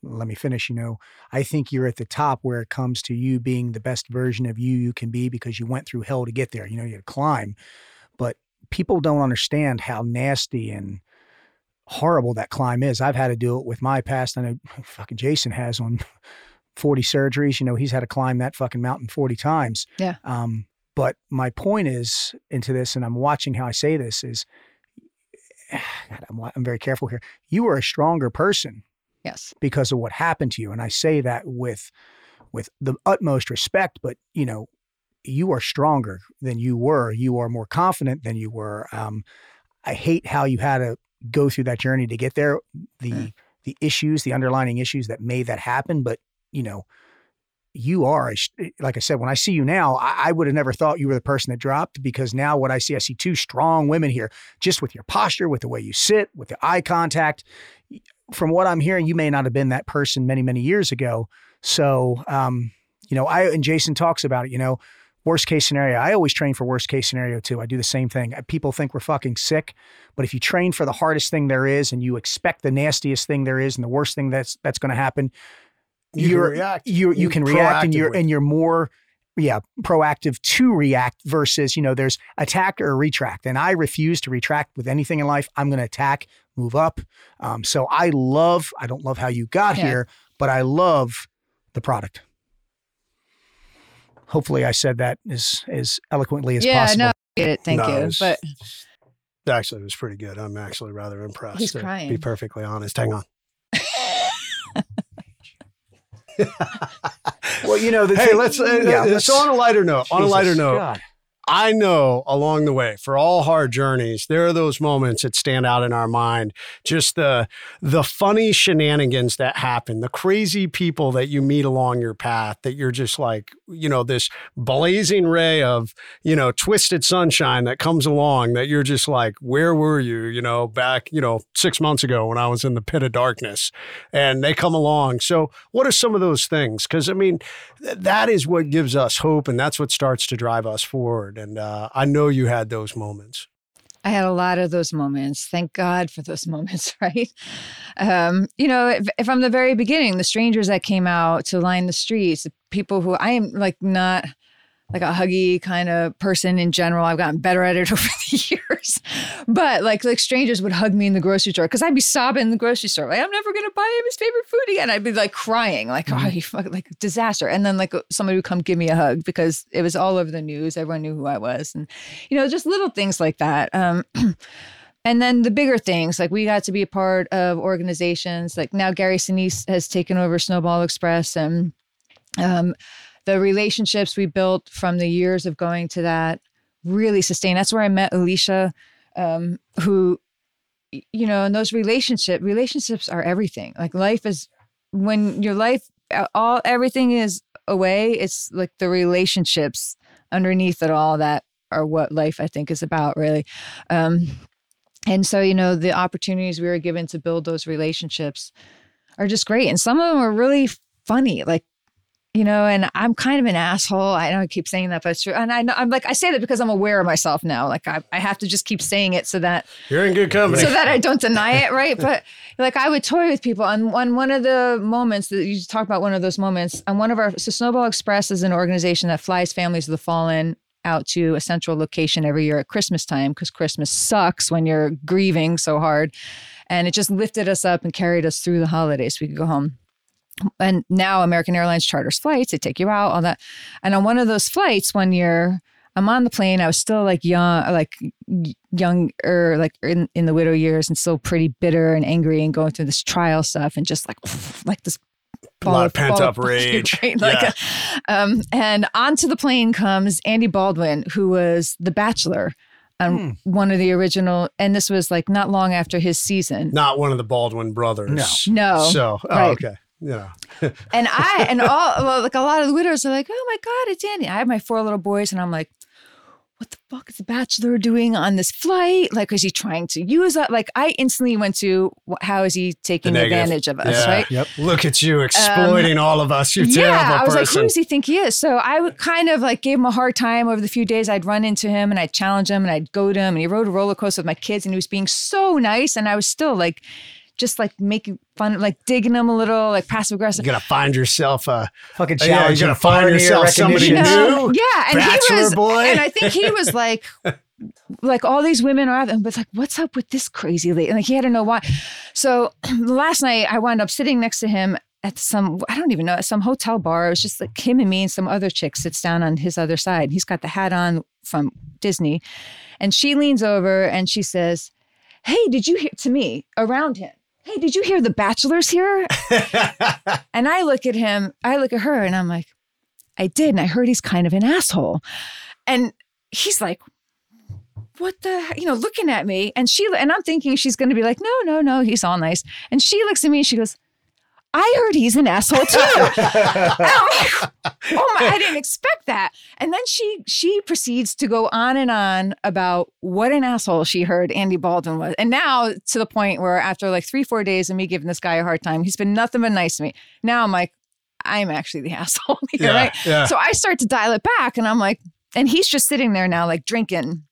let me finish, you know, I think you're at the top where it comes to you being the best version of you you can be because you went through hell to get there. You know, you had to climb. But people don't understand how nasty and horrible that climb is. I've had to do it with my past. I know fucking Jason has on 40 surgeries. You know, he's had to climb that fucking mountain 40 times.
Yeah.
Um, but my point is into this, and I'm watching how I say this is, God, I'm, I'm very careful here. You are a stronger person
Yes.
because of what happened to you, and I say that with with the utmost respect. But you know, you are stronger than you were. You are more confident than you were. Um, I hate how you had to go through that journey to get there. The
Mm.
the issues, the underlining issues that made that happen. But you know, you are, like I said, when I see you now, I, I would have never thought you were the person that dropped because now what I see, I see two strong women here, just with your posture, with the way you sit, with the eye contact. From what I'm hearing, you may not have been that person many, many years ago. So, um, you know, I and Jason talks about it. You know, worst case scenario. I always train for worst case scenario too. I do the same thing. Uh, People think we're fucking sick, but if you train for the hardest thing there is, and you expect the nastiest thing there is, and the worst thing that's that's going to happen,
You can
you're
react.
you you
You
can react, and you're and you're more. Yeah, proactive to react versus, you know, there's attack or retract. And I refuse to retract with anything in life. I'm going to attack, move up. Um, so I love, I don't love how you got
Yeah.
here, but I love the product. Hopefully, I said that as as eloquently as
yeah,
possible.
no, I get it. Thank
No,
you.
it's-
But
Actually, it was pretty good. I'm actually rather impressed.
He's
to
crying.
Be perfectly honest. Hang on.
Well, you know, the
Hey,
thing-
let's. Uh,
yeah,
uh,
let's-
so on a lighter note. On a lighter note,
God.
I know along the way for all hard journeys, there are those moments that stand out in our mind. Just the the funny shenanigans that happen, the crazy people that you meet along your path. That you're just like, you know, this blazing ray of you know twisted sunshine that comes along. That you're just like, where were you? You know, back you know six months ago when I was in the pit of darkness, and they come along. So, what are some of those things? Because I mean, th- that is what gives us hope, and that's what starts to drive us forward. And uh, I know you had those moments.
I had a lot of those moments. Thank God for those moments, right? Um, you know, from the very beginning, the strangers that came out to line the streets, the people who I am like not like a huggy kind of person in general. I've gotten better at it over the years. But like like strangers would hug me in the grocery store because I'd be sobbing in the grocery store. Like, I'm never gonna buy him his favorite food again. I'd be like crying, like, oh you fuck like disaster. And then like somebody would come give me a hug because it was all over the news. Everyone knew who I was. And you know, just little things like that. Um And then the bigger things, like we got to be a part of organizations. Like now, Gary Sinise has taken over Snowball Express, and um, the relationships we built from the years of going to that really sustained. That's where I met Alicia, um, who, you know, and those relationship relationships are everything. Like life is when your life all everything is away. It's like the relationships underneath it all that are what life I think is about, really. Um, and so, you know, the opportunities we were given to build those relationships are just great. And some of them are really funny. Like, you know, and I'm kind of an asshole. I know I keep saying that, but it's true. And I know I'm like, I say that because I'm aware of myself now. Like I, I have to just keep saying it so that
You're in good company.
so that I don't deny it, right? But like I would toy with people on on one of the moments that you talk about one of those moments on one of our so Snowball Express is an organization that flies families of the fallen out to a central location every year at Christmas time because Christmas sucks when you're grieving so hard. And it just lifted us up and carried us through the holidays. We could go home. And now American Airlines charters flights, they take you out, all that. And on one of those flights one year, I'm on the plane. I was still like young, like y- young or like in, in the widow years and still pretty bitter and angry and going through this trial stuff and just like, like this
A lot of
ball
pent-up rage.
right? Like,
Yeah.
um, and onto the plane comes Andy Baldwin, who was The Bachelor, um, one of the original, and this was like not long after his season.
Not one of the Baldwin brothers.
No.
No.
So, oh,
Right.
okay. Yeah.
And I and all well, like a lot of the widows are like, "Oh my god, it's Andy." I have my four little boys, and I'm like, what the fuck is the bachelor doing on this flight? Like, is he trying to use it? Like, I instantly went to how is he taking advantage of us,
Yeah.
right?
Yep.
Look at you exploiting all of us. You terrible
yeah, I was like, who does he think he is? So I would kind of like gave him a hard time over the few days I'd run into him and I'd challenge him and I'd go to him and he rode a roller coaster with my kids and he was being so nice and I was still like, just like making fun, like digging him a little, like passive aggressive.
You're gonna find yourself a
Fucking uh,
Yeah, you're gonna find yourself somebody
You
new.
know? Yeah, and he
Bachelor
was,
boy.
and I think he was like, like all these women are, and was like, what's up with this crazy lady? And like he had to know why. So last night I wound up sitting next to him at some, I don't even know, at some hotel bar. It was just like him and me and some other chick sits down on his other side. He's got the hat on from Disney, and she leans over and she says, "Hey, did you hear to me around him?" Hey, did you hear the bachelor's here? and I look at him, I look at her, and I'm like, I did. And I heard he's kind of an asshole. And he's like, what the, you know, looking at me. And she, and I'm thinking she's going to be like, no, no, no, he's all nice. And she looks at me and she goes, I heard he's an asshole too. And I'm oh my, I didn't expect that. And then she she proceeds to go on and on about what an asshole she heard Andy Baldwin was. And now to the point where after like three, four days of me giving this guy a hard time, he's been nothing but nice to me. Now I'm like, I'm actually the asshole here,
Yeah,
right?
yeah.
So I start to dial it back and I'm like, and he's just sitting there now, like drinking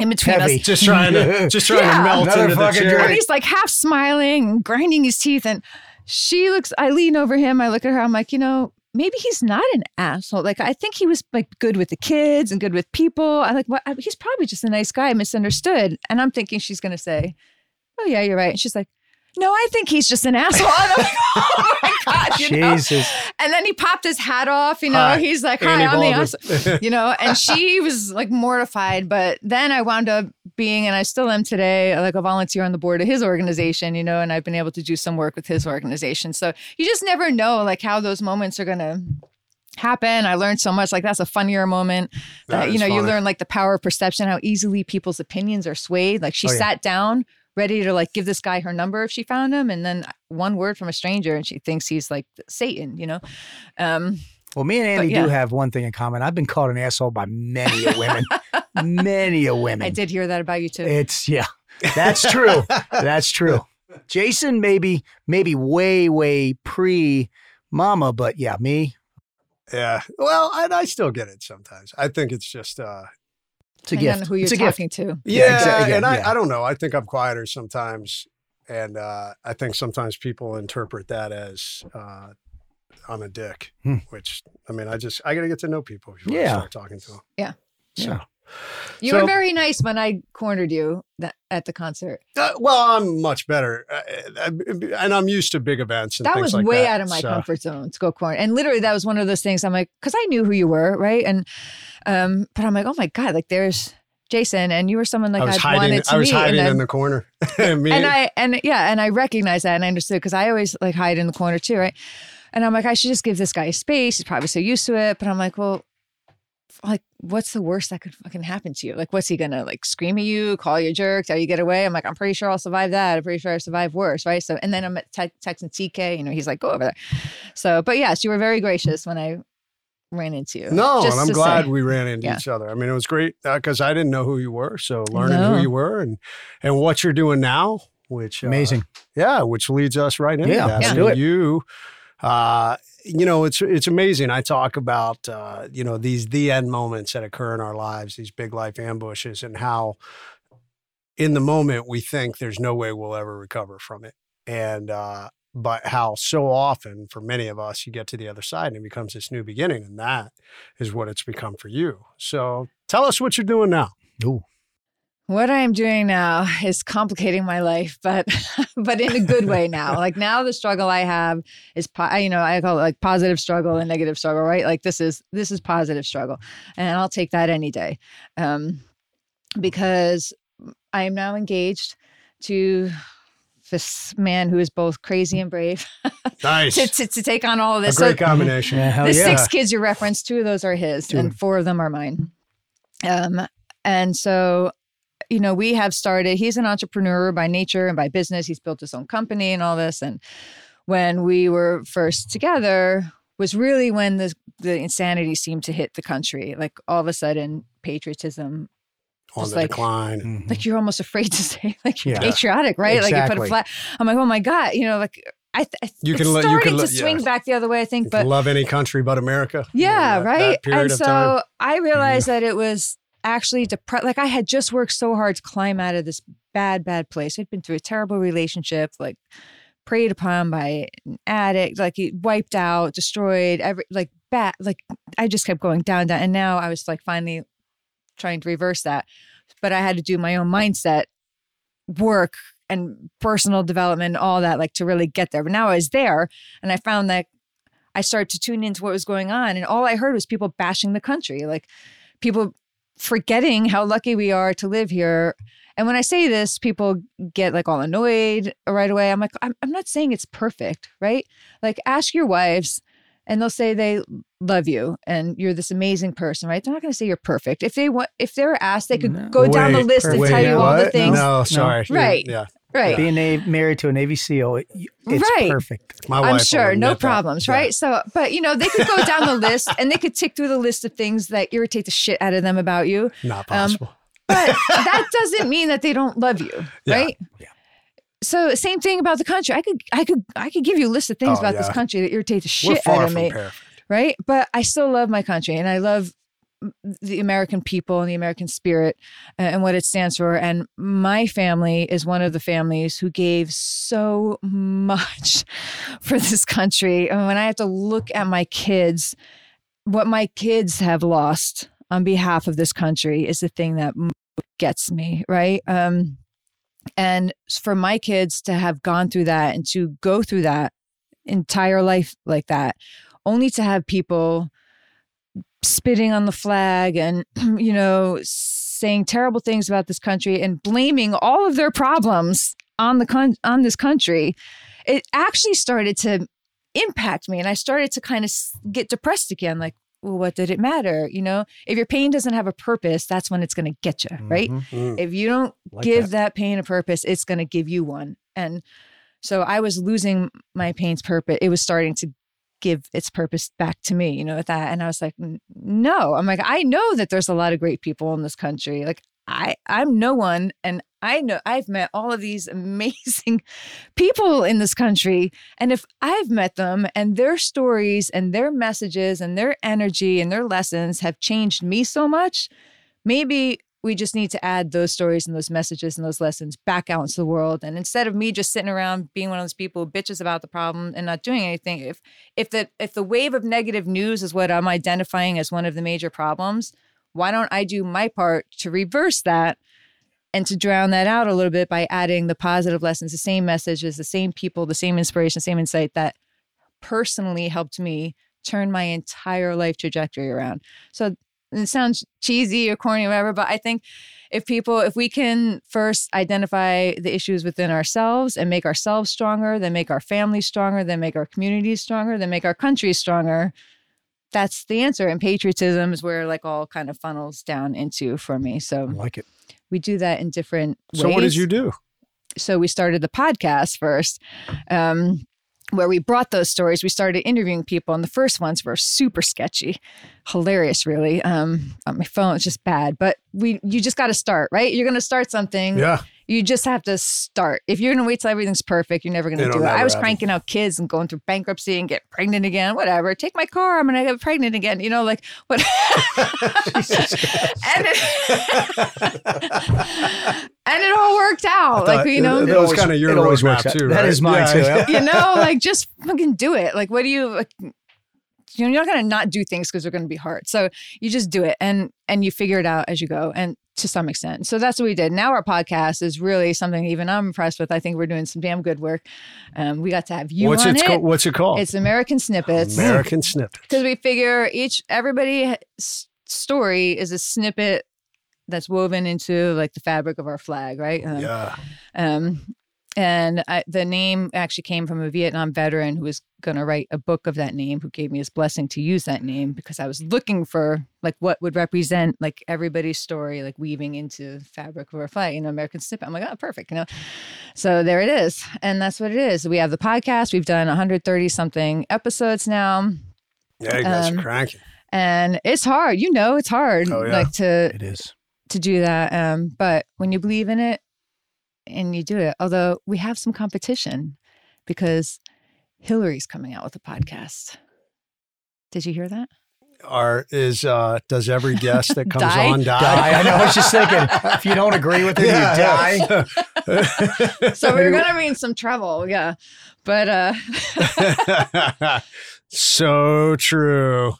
in between
Heavy.
us.
just trying to just trying
Yeah.
to melt
Another
into the chair.
And he's like half smiling, and grinding his teeth. And she looks, I lean over him, I look at her, I'm like, you know, maybe he's not an asshole. Like, I think he was like good with the kids and good with people. I like, what? He's probably just a nice guy, misunderstood. And I'm thinking she's going to say, oh, yeah, you're right. And she's like, no, I think he's just an asshole. And I'm like, oh my God. You know?
Jesus.
And then he popped his hat off, you know,
Hi,
he's like, hi, I'm the asshole you know, and she was like mortified. But then I wound up being, and I still am today, like a volunteer on the board of his organization, you know, and I've been able to do some work with his organization. So you just never know like how those moments are going to happen. I learned so much. Like that's a funnier moment that,
That
you know, you learn like the power of perception, how easily people's opinions are swayed. Like she
Oh, yeah.
sat down ready to like give this guy her number if she found him. And then one word from a stranger and she thinks he's like Satan, you know? Um,
Well, me and Andy
yeah.
do have one thing in common. I've been called an asshole by many a women. many a women.
I did hear that about you too.
It's yeah. That's true. That's true. Jason maybe maybe way way pre mama, but yeah, me.
yeah. Well, I, I still get it sometimes. I think it's just uh
It's a
Depending
gift.
on who you're
it's
talking to.
Yeah,
Yeah, exactly.
and I,
Yeah.
I don't know. I think I'm quieter sometimes, and uh, I think sometimes people interpret that as uh, I'm a dick.
Hmm.
Which I mean, I just I got to get to know people before I
Yeah.
start talking to them.
Yeah.
Yeah.
You
So-
were very nice when I cornered you that, at the concert.
Uh, well, I'm much better, uh, uh, and I'm used to big events. And
That
things
was
like
way
that,
out of my
so-
comfort zone to go corner. And literally, that was one of those things. I'm like, because I knew who you were, right? And um, but I'm like, oh my god, like there's Jason, and you were someone like
I was
I'd
hiding.
wanted to
I was
meet,
hiding
then-
in the corner.
And I and yeah, and I recognized that, and I understood because I always like hide in the corner too, right? And I'm like, I should just give this guy space. He's probably so used to it, but I'm like, well. Like, what's the worst that could fucking happen to you? Like, what's he gonna like scream at you, call you a jerk, tell you get away? I'm like, I'm pretty sure I'll survive that. I'm pretty sure I survive worse, right? So, and then I'm at te- texting TK, you know, he's like, go over there. So, but yes, you were very gracious when I ran into you.
no,
Just
and I'm glad
say.
we ran into
Yeah.
each other. I mean, it was great because I didn't know who you were. So learning
No.
who you were and and what you're doing now, which uh,
Amazing.
Yeah, which leads us right into
Yeah,
that.
let's
I
do it.
You, uh, you know, it's it's amazing. I talk about uh, you know these the end moments that occur in our lives, these big life ambushes, and how in the moment we think there's no way we'll ever recover from it, and uh, but how so often for many of us you get to the other side and it becomes this new beginning, and that is what it's become for you. So tell us what you're doing now.
Ooh.
What I am doing now is complicating my life, but but in a good way now. Like now, the struggle I have is, po- you know, I call it like positive struggle and negative struggle, right? Like this is this is positive struggle, and I'll take that any day, um, because I am now engaged to this man who is both crazy and brave
Nice,
to, to, to take on all of
a
this.
great
So-
combination.
Yeah,
the
yeah.
six kids you referenced, two of those are his,
Two.
and four of them are mine. Um, and so, you know, we have started. He's an entrepreneur by nature and by business. He's built his own company and all this. And when we were first together, was really when the the insanity seemed to hit the country. Like all of a sudden, patriotism
On
Just
the
like-
decline.
Mhm.
like you're almost afraid to say like you're
Yeah.
patriotic, right? Like you put a
Exactly.
flag. I'm like, oh my god, you know, like I, th- I
You
it's
can let- you
starting
can let-
to swing
yeah.
back the other way, I think,
You
but
love any country but America.
yeah,
That-
right.
that
and
of
so
time.
I realized that it was actually depressed. Like I had just worked so hard to climb out of this bad, bad place. I'd been through a terrible relationship, like preyed upon by an addict, like he wiped out, destroyed, every like bad. Like I just kept going down, down, and now I was like finally trying to reverse that, but I had to do my own mindset work and personal development, all that, like to really get there. But now I was there, and I found that I started to tune into what was going on, and all I heard was people bashing the country, like people forgetting how lucky we are to live here. And when I say this, people get like all annoyed right away. I'm like, I'm, I'm not saying it's perfect, right? Like, ask your wives, and they'll say they love you and you're this amazing person, right? They're not going to say you're perfect. If they want, if they're asked, they could
No.
go down the
Wait,
list and
wait,
tell you all the
what?
things.
No, sorry.
Right.
Yeah.
Right.
Being a, married to a Navy SEAL, it, it's
Right.
perfect.
My wife
I'm sure, no
admit that.
problems,
Yeah.
right? So, but you know, they could go down the list and they could tick through the list of things that irritate the shit out of them about you.
Not
Um,
possible.
But that doesn't mean that they don't love you,
Yeah.
right?
Yeah.
So, same thing about the country. I could, I could, I could give you a list of things
Oh,
about this country that irritate the
We're
shit
far
out of
from
me,
perfect.
right? But I still love my country and I love the American people and the American spirit uh, and what it stands for. And my family is one of the families who gave so much for this country. And when I have to look at my kids, what my kids have lost on behalf of this country is the thing that gets me, right? Um, and for my kids to have gone through that and to go through that entire life like that, only to have people spitting on the flag and, you know, saying terrible things about this country and blaming all of their problems on the con- on this country, it actually started to impact me, and I started to kind of get depressed again. Like, well, what did it matter? You know, if your pain doesn't have a purpose, that's when it's going to get you, right?
Mhm.
Mm.
If you don't
Like
give
that.
that. pain a purpose, it's going to give you one. And so I was losing my pain's purpose. It was starting to give its purpose back to me, you know, with that. And I was like, no, I'm like, I know that there's a lot of great people in this country. Like I, I'm no one. And I know I've met all of these amazing people in this country. And if I've met them and their stories and their messages and their energy and their lessons have changed me so much, maybe we just need to add those stories and those messages and those lessons back out into the world. And instead of me just sitting around being one of those people who bitches about the problem and not doing anything, if if the if the wave of negative news is what I'm identifying as one of the major problems, why don't I do my part to reverse that and to drown that out a little bit by adding the positive lessons, the same messages, the same people, the same inspiration, same insight that personally helped me turn my entire life trajectory around. So it sounds cheesy or corny or whatever, but I think if people, if we can first identify the issues within ourselves and make ourselves stronger, then make our families stronger, then make our communities stronger, then make our countries stronger, that's the answer. And patriotism is where like all kind of funnels down into for me.
So I
So
like it.
we do that in different ways
So what did you do?
so we started the podcast first um, where we brought those stories we started interviewing people and the first ones were super sketchy. Hilarious really. Um, on my phone it's just bad but we you just got to start right? You're going to start something.
Yeah.
You just have to start if you're going to wait till everything's perfect you're never going to
It'll
do it i was
happen.
cranking out kids and going through bankruptcy and get pregnant again whatever take my car i'm going to get pregnant again you know like what and it, and it all worked out like you know
it, it was kind of your
it always
roadmap
works
too.
That
right?
is mine
Yeah,
too.
yeah.
you know, like just fucking do it. Like, what do you? Like, you know, you're not gonna not do things because they're gonna be hard. So you just do it, and and you figure it out as you go, and to some extent. So that's what we did. Now our podcast is really something even I'm impressed with. I think we're doing some damn good work. Um, we got to have you
What's
on
it?
it.
Called, what's it called?
It's American Snippets
American Snippets.
because we figure each everybody's story is a snippet that's woven into like the fabric of our flag, right? Um,
Yeah.
um, and I, the name actually came from a Vietnam veteran who was going to write a book of that name, who gave me his blessing to use that name because I was looking for like what would represent like everybody's story, like weaving into the fabric of our fight, you know, American snippet. I'm like, oh, perfect, you know. So there it is, and that's what it is. We have the podcast. We've done 130 something episodes now.
Yeah, you guys
Um,
are cranking.
and it's hard. You know, it's hard,
Oh, yeah.
like to
It is.
to do that. Um, but when you believe in it and you do it, although we have some competition because Hillary's coming out with a podcast. Did you hear that?
Are is uh does every guest that comes
Die?
on die?
Die. I know. I was just thinking, if you don't agree with it, you die.
die.
So we're gonna be in some trouble, yeah. But uh
so true.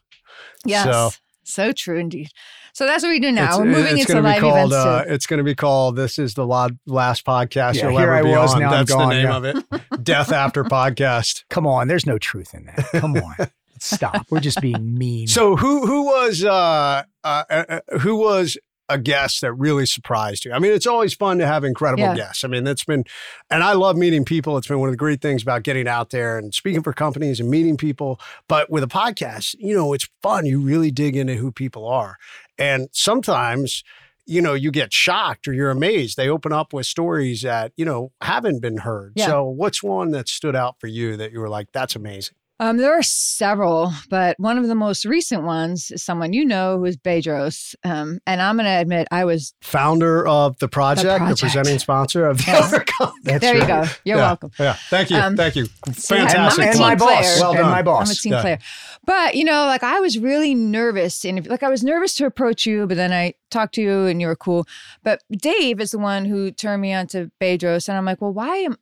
yes.
So-
So, true indeed. So that's what we do now.
It's-
we're moving
it's
into
gonna be
live
called,
events
uh,
too.
It's going to be called "This is the la- last podcast
Yeah,
you'll ever
I
be
was,
on."
now I'm
That's
gone,
the name
yeah.
of it. Death after podcast.
Come on. There's no truth in that. Come on. Stop. We're just being mean.
So who who was uh, uh, uh who was a guest that really surprised you? I mean, it's always fun to have incredible
Yeah.
guests. I mean, that's been, and I love meeting people. It's been one of the great things about getting out there and speaking for companies and meeting people. But with a podcast, you know, it's fun. You really dig into who people are, and sometimes. You know, you get shocked or you're amazed. They open up with stories that, you know, haven't been heard.
Yeah.
So, what's one that stood out for you that you were like, that's amazing?
Um, there are several, but one of the most recent ones is someone you know who is Bedros. Um, and I'm gonna admit I was
Founder of the project, the,
project.
presenting sponsor of the
Yes.
Overcome.
That's
there you go. You're
Yeah.
welcome.
Yeah. Thank you.
Um,
Thank you. Fantastic.
a
And my boss.
player.
Well
and
done.
my boss.
I'm a team
Yeah.
player. But you know, like I was really nervous and like I was nervous to approach you, but then I talked to you and you were cool. But Dave is the one who turned me on to Bedros, and I'm like, well, why am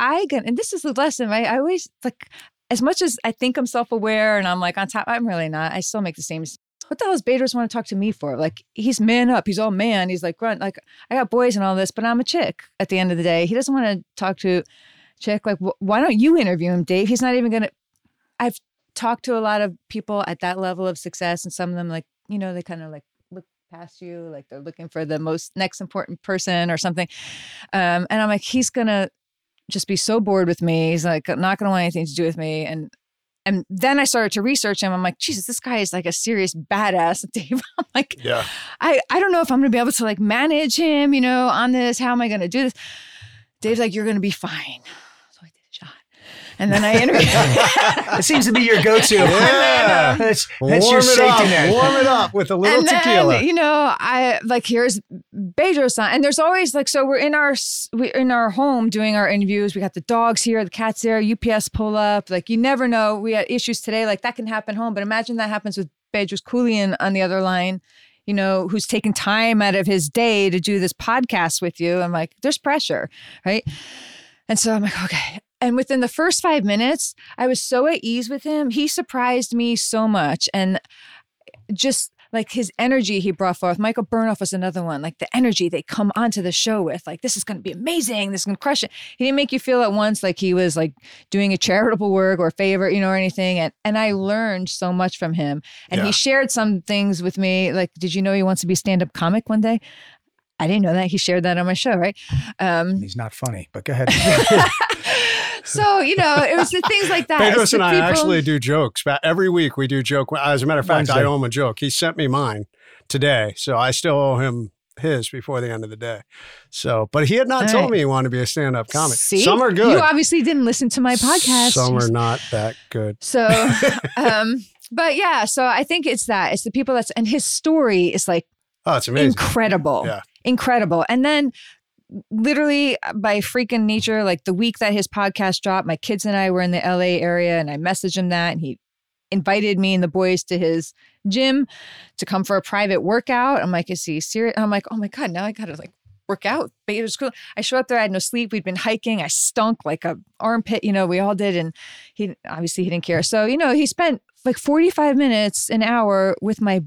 I gonna? And this is the lesson. Right? I always like as much as I think I'm self-aware and I'm like on top. I'm really not. I still make the same. What the hell does Bedros want to talk to me for? Like he's man up. He's all man. He's like grunt. Like I got boys and all this, but I'm a chick. At the end of the day, he doesn't want to talk to chick. Like wh- why don't you interview him, Dave? He's not even gonna. I've talked to a lot of people at that level of success, and some of them like you know they kind of like look past you, like they're looking for the most next important person or something. Um, and I'm like, he's gonna just be so bored with me. He's like not gonna want anything to do with me, and. And then I started to research him. I'm like, Jesus, this guy is like a serious badass. Dave, I'm like,
Yeah.
I, I don't know if I'm gonna be able to like manage him, you know, on this. How am I gonna do this? Dave's like, you're gonna be fine. So I did a shot. And then I interviewed
It seems to be your go-to.
Yeah.
That's, um, that's
Warm
your
it
safety
up.
net.
Warm it up with a little
and
tequila.
then, you know, I like here's Bedros on, and there's always like so we're in our we're in our home doing our interviews. We got the dogs here, the cats there, UPS pull up. Like you never know. We had issues today, like that can happen home. But imagine that happens with Bedros Keuilian on the other line. You know, who's taking time out of his day to do this podcast with you? I'm like, there's pressure, right? And so I'm like, okay. And within the first five minutes, I was so at ease with him. He surprised me so much. And just like his energy he brought forth. Michael Bernoff was another one. Like the energy they come onto the show with, like, this is going to be amazing. This is going to crush it. He didn't make you feel at once like he was like doing a charitable work or favor, you know, or anything. And, and I learned so much from him. And
Yeah.
he shared some things with me. Like, did you know he wants to be stand up comic one day? I didn't know that. He shared that on my show, right? Um,
He's not funny, but go ahead.
so, you know, it was the things like that. It's Bedros
and I
people-
actually do jokes. But Every week we do joke. As a matter of fact, I owe him a joke. He sent me mine today, so I still owe him his before the end of the day. So, but he had not
All
told
right.
me he wanted to be a stand-up comic.
See?
Some are good.
You obviously didn't listen to my podcast.
Some are not that good.
So, um, but yeah, so I think it's that. It's the people that's, and his story is like
Oh, it's amazing.
incredible.
Yeah.
Incredible. And then literally uh, by freaking nature, like the week that his podcast dropped, my kids and I were in the LA area and I messaged him that and he invited me and the boys to his gym to come for a private workout. I'm like, is he serious? I'm like, oh my God, now I gotta like work out. But it was cool. I showed up there, I had no sleep. We'd been hiking. I stunk like a armpit, you know, we all did. And he obviously he didn't care. So, you know, he spent like 45 minutes, an hour with my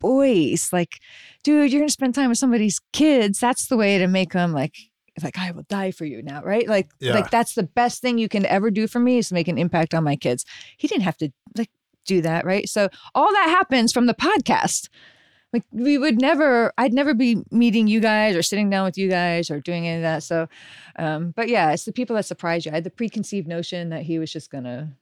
boys. Like, dude, you're gonna spend time with somebody's kids. That's the way to make them like like I will die for you now, right? Like
Yeah.
like that's the best thing you can ever do for me is to make an impact on my kids. He didn't have to like do that, right? So all that happens from the podcast. Like we would never, I'd never be meeting you guys or sitting down with you guys or doing any of that. So, um, but yeah, it's the people that surprise you. I had the preconceived notion that he was just gonna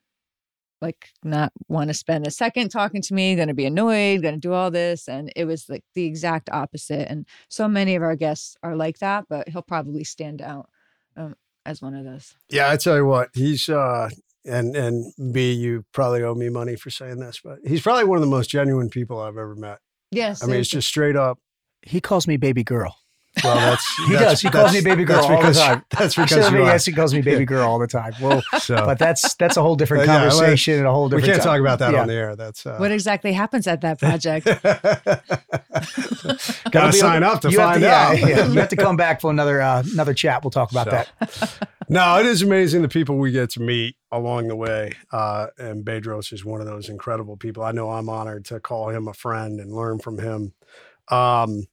like not want to spend a second talking to me, going to be annoyed, going to do all this. And it was like the exact opposite. And so many of our guests are like that, but he'll probably stand out um, as one of those.
Yeah, I tell you what, he's uh and and B, you probably owe me money for saying this, but he's probably one of the most genuine people I've ever met.
Yes.
I mean, it's just straight up.
He calls me baby girl.
Well, that's
He
that's-
does. He calls me baby girl
that's
all the
because-
time.
That's
I
because
should have
you
yes, he calls me baby girl all the time. Well,
So
but that's that's a whole different
yeah,
conversation and a whole different.
we can't
time.
talk about that
Yeah.
on the air. That's uh,
what exactly happens at that project?
Got
Gotta
sign up to
you
find
to, yeah,
out.
yeah, you have to come back for another uh, another chat. We'll talk about
So.
that.
No, it is amazing the people we get to meet along the way. Uh, and Bedros is one of those incredible people. I know I'm honored to call him a friend and learn from him. Um,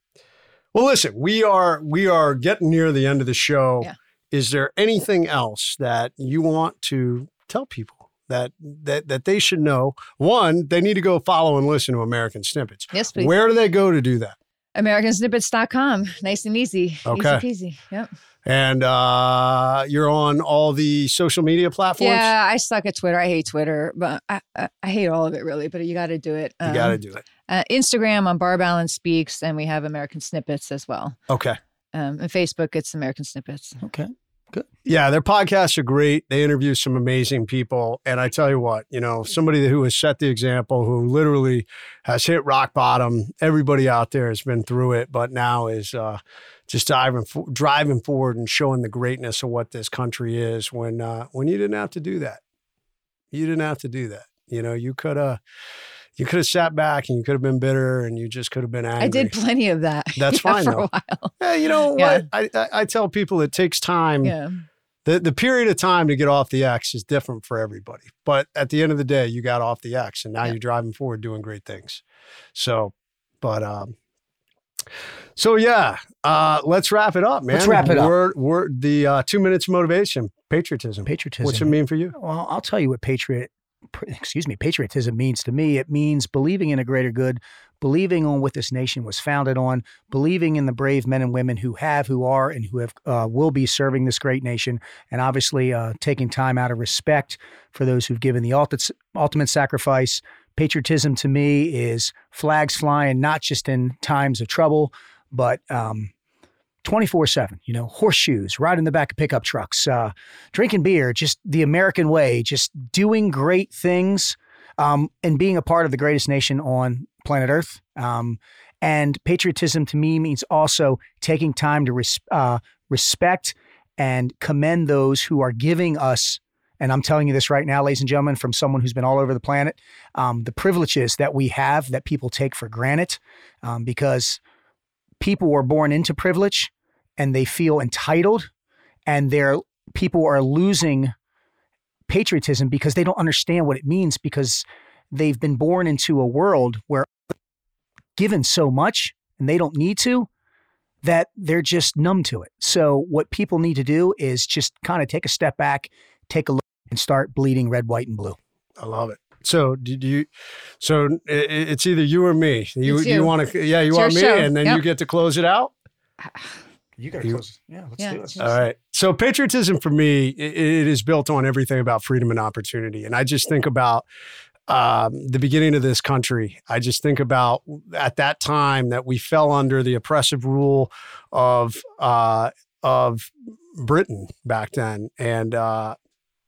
well, listen, we are we are getting near the end of the show.
Yeah.
Is there anything else that you want to tell people that that that they should know? One, they need to go follow and listen to American Snippets.
yes, please.
Where do they go to do that?
AmericanSnippets.com. Nice and easy.
Okay.
Easy peasy. Yep.
And uh, you're on all the social media platforms.
Yeah, I suck at Twitter. I hate Twitter, but I, I, I hate all of it really. But you got to do it.
You
Um,
got to do it.
Uh, Instagram on Bar Balance Speaks, and we have American Snippets as well.
Okay.
Um, and Facebook, it's American Snippets.
Okay. Good.
Yeah, their podcasts are great. They interview some amazing people. And I tell you what, you know, somebody who has set the example, who literally has hit rock bottom. Everybody out there has been through it, but now is uh, just driving, driving forward and showing the greatness of what this country is when, uh, when you didn't have to do that. You didn't have to do that. You know, you could have, you could have sat back and you could have been bitter and you just could have been angry.
I did plenty of that.
That's
yeah,
fine,
for
though.
a while.
Yeah, you know
Yeah.
what? I, I, I tell people it takes time
Yeah.
the the period of time to get off the X is different for everybody. But at the end of the day, you got off the X and now
Yeah.
you're driving forward doing great things. So, but um so yeah, uh let's wrap it up, man.
Let's wrap it up.
We're we're the uh 2 minutes of motivation, patriotism.
Patriotism.
What's it mean for you?
Well, I'll tell you what patriot, pr- excuse me, patriotism means to me. It means believing in a greater good, believing on what this nation was founded on, believing in the brave men and women who have, who are, and who have uh, will be serving this great nation, and obviously uh, taking time out of respect for those who've given the ultimate ultimate sacrifice. Patriotism to me is flags flying, not just in times of trouble, but um, 24 7, you know, horseshoes, riding the back of pickup trucks, uh, drinking beer, just the American way, just doing great things um, and being a part of the greatest nation on planet Earth. Um, and patriotism to me means also taking time to res- uh, respect and commend those who are giving us. And I'm telling you this right now, ladies and gentlemen, from someone who's been all over the planet, um, the privileges that we have that people take for granted um, because people were born into privilege and they feel entitled and they're people are losing patriotism because they don't understand what it means because they've been born into a world where given so much and they don't need to that they're just numb to it. So what people need to do is just kind of take a step back, take a look and start bleeding red, white and blue.
I love it. So did you? So i- i- it's either you or me. You you,
you.
want to? Yeah, you
It's
want me,
show.
and then
Yep.
you get to close it out.
You
got to You-
Yeah, let's
Yeah.
do it.
All right. So patriotism for me, i- it is built on everything about freedom and opportunity. And I just think about um, the beginning of this country. I just think about at that time that we fell under the oppressive rule of uh, of Britain back then, and uh,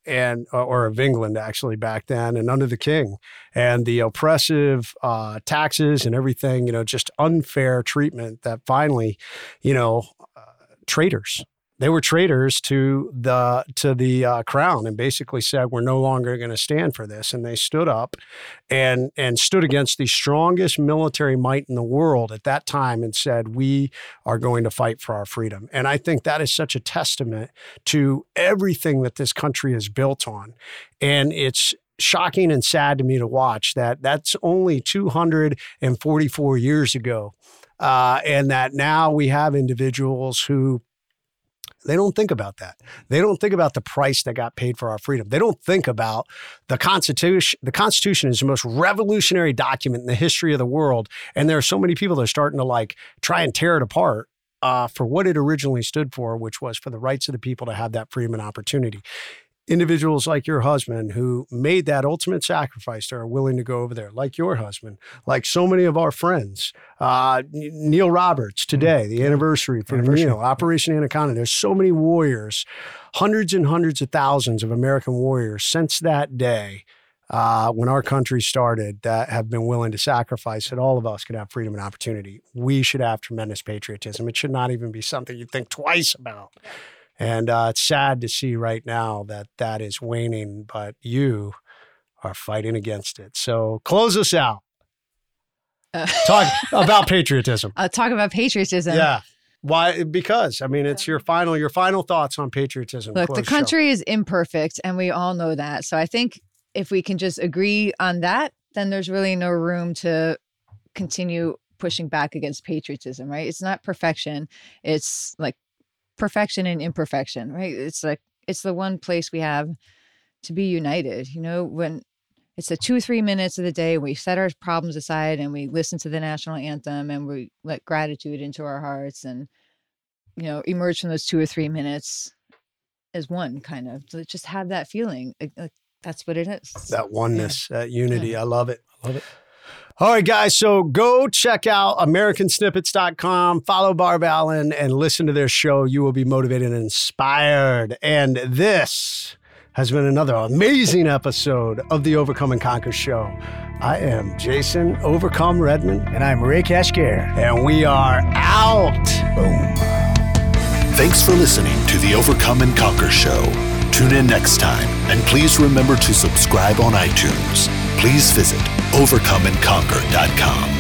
and or of England actually back then, and under the King, and the oppressive uh, taxes and everything. You know, just unfair treatment that finally, you know, uh, traitors they were traitors to the to the uh, crown and basically said we're no longer going to stand for this. And they stood up and and stood against the strongest military might in the world at that time and said we are going to fight for our freedom. And i think that is such a testament to everything that this country is built on. And it's shocking and sad to me to watch that that's only 244 years ago uh, and that now we have individuals who they don't think about that. They don't think about the price that got paid for our freedom. They don't think about the Constitution. The Constitution is the most revolutionary document in the history of the world. And there are so many people that are starting to like try and tear it apart uh, for what it originally stood for, which was for the rights of the people to have that freedom and opportunity. Individuals like your husband who made that ultimate sacrifice that are willing to go over there, like your husband, like so many of our friends. Uh, Neil Roberts today, the anniversary for
Anniversary.
Neil, Operation Anaconda. There's so many warriors, hundreds and hundreds of thousands of American warriors since that day. Uh, when our country started, that have been willing to sacrifice that all of us could have freedom and opportunity. We should have tremendous patriotism. It should not even be something you think twice about. And uh, it's sad to see right now that that is waning, but you are fighting against it. So close us out.
Uh,
Talk about patriotism.
I'll talk about patriotism.
Yeah. Why? Because I mean, it's your final your final thoughts on patriotism.
Look, the
show.
country is imperfect, and we all know that. So I think if we can just agree on that, then there's really no room to continue pushing back against patriotism, right? It's not perfection. It's like perfection and imperfection, right? It's like it's the one place we have to be united. You know, when it's the two or three minutes of the day we set our problems aside and we listen to the national anthem and we let gratitude into our hearts and you know emerge from those two or three minutes as one kind of to just have that feeling like, like that's what it is
that oneness, that unity. I love it. I love it. All right, guys. So go check out AmericanSnippets.com, follow Barb Allen, and listen to their show. You will be motivated and inspired. And this has been another amazing episode of the Overcome and Conquer Show. I am Jason Overcome Redmond,
And I'm Ray Kashkar.
and we are out. Boom.
Thanks for listening to the Overcome and Conquer Show. Tune in next time, and please remember to subscribe on iTunes. Please visit overcomeandconquer.com.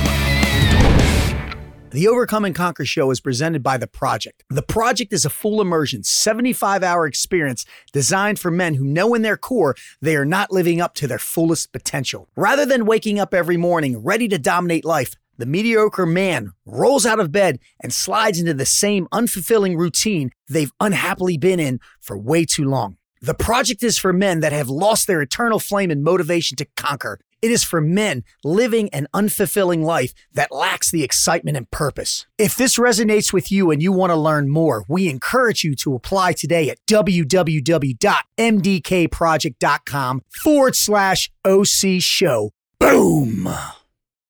The Overcome and Conquer show is presented by The Project. The Project is a full immersion, 75 hour experience designed for men who know in their core they are not living up to their fullest potential. Rather than waking up every morning ready to dominate life, the mediocre man rolls out of bed and slides into the same unfulfilling routine they've unhappily been in for way too long. The project is for men that have lost their eternal flame and motivation to conquer. It is for men living an unfulfilling life that lacks the excitement and purpose. If this resonates with you and you want to learn more, we encourage you to apply today at www.mdkproject.com forward slash OC show. Boom!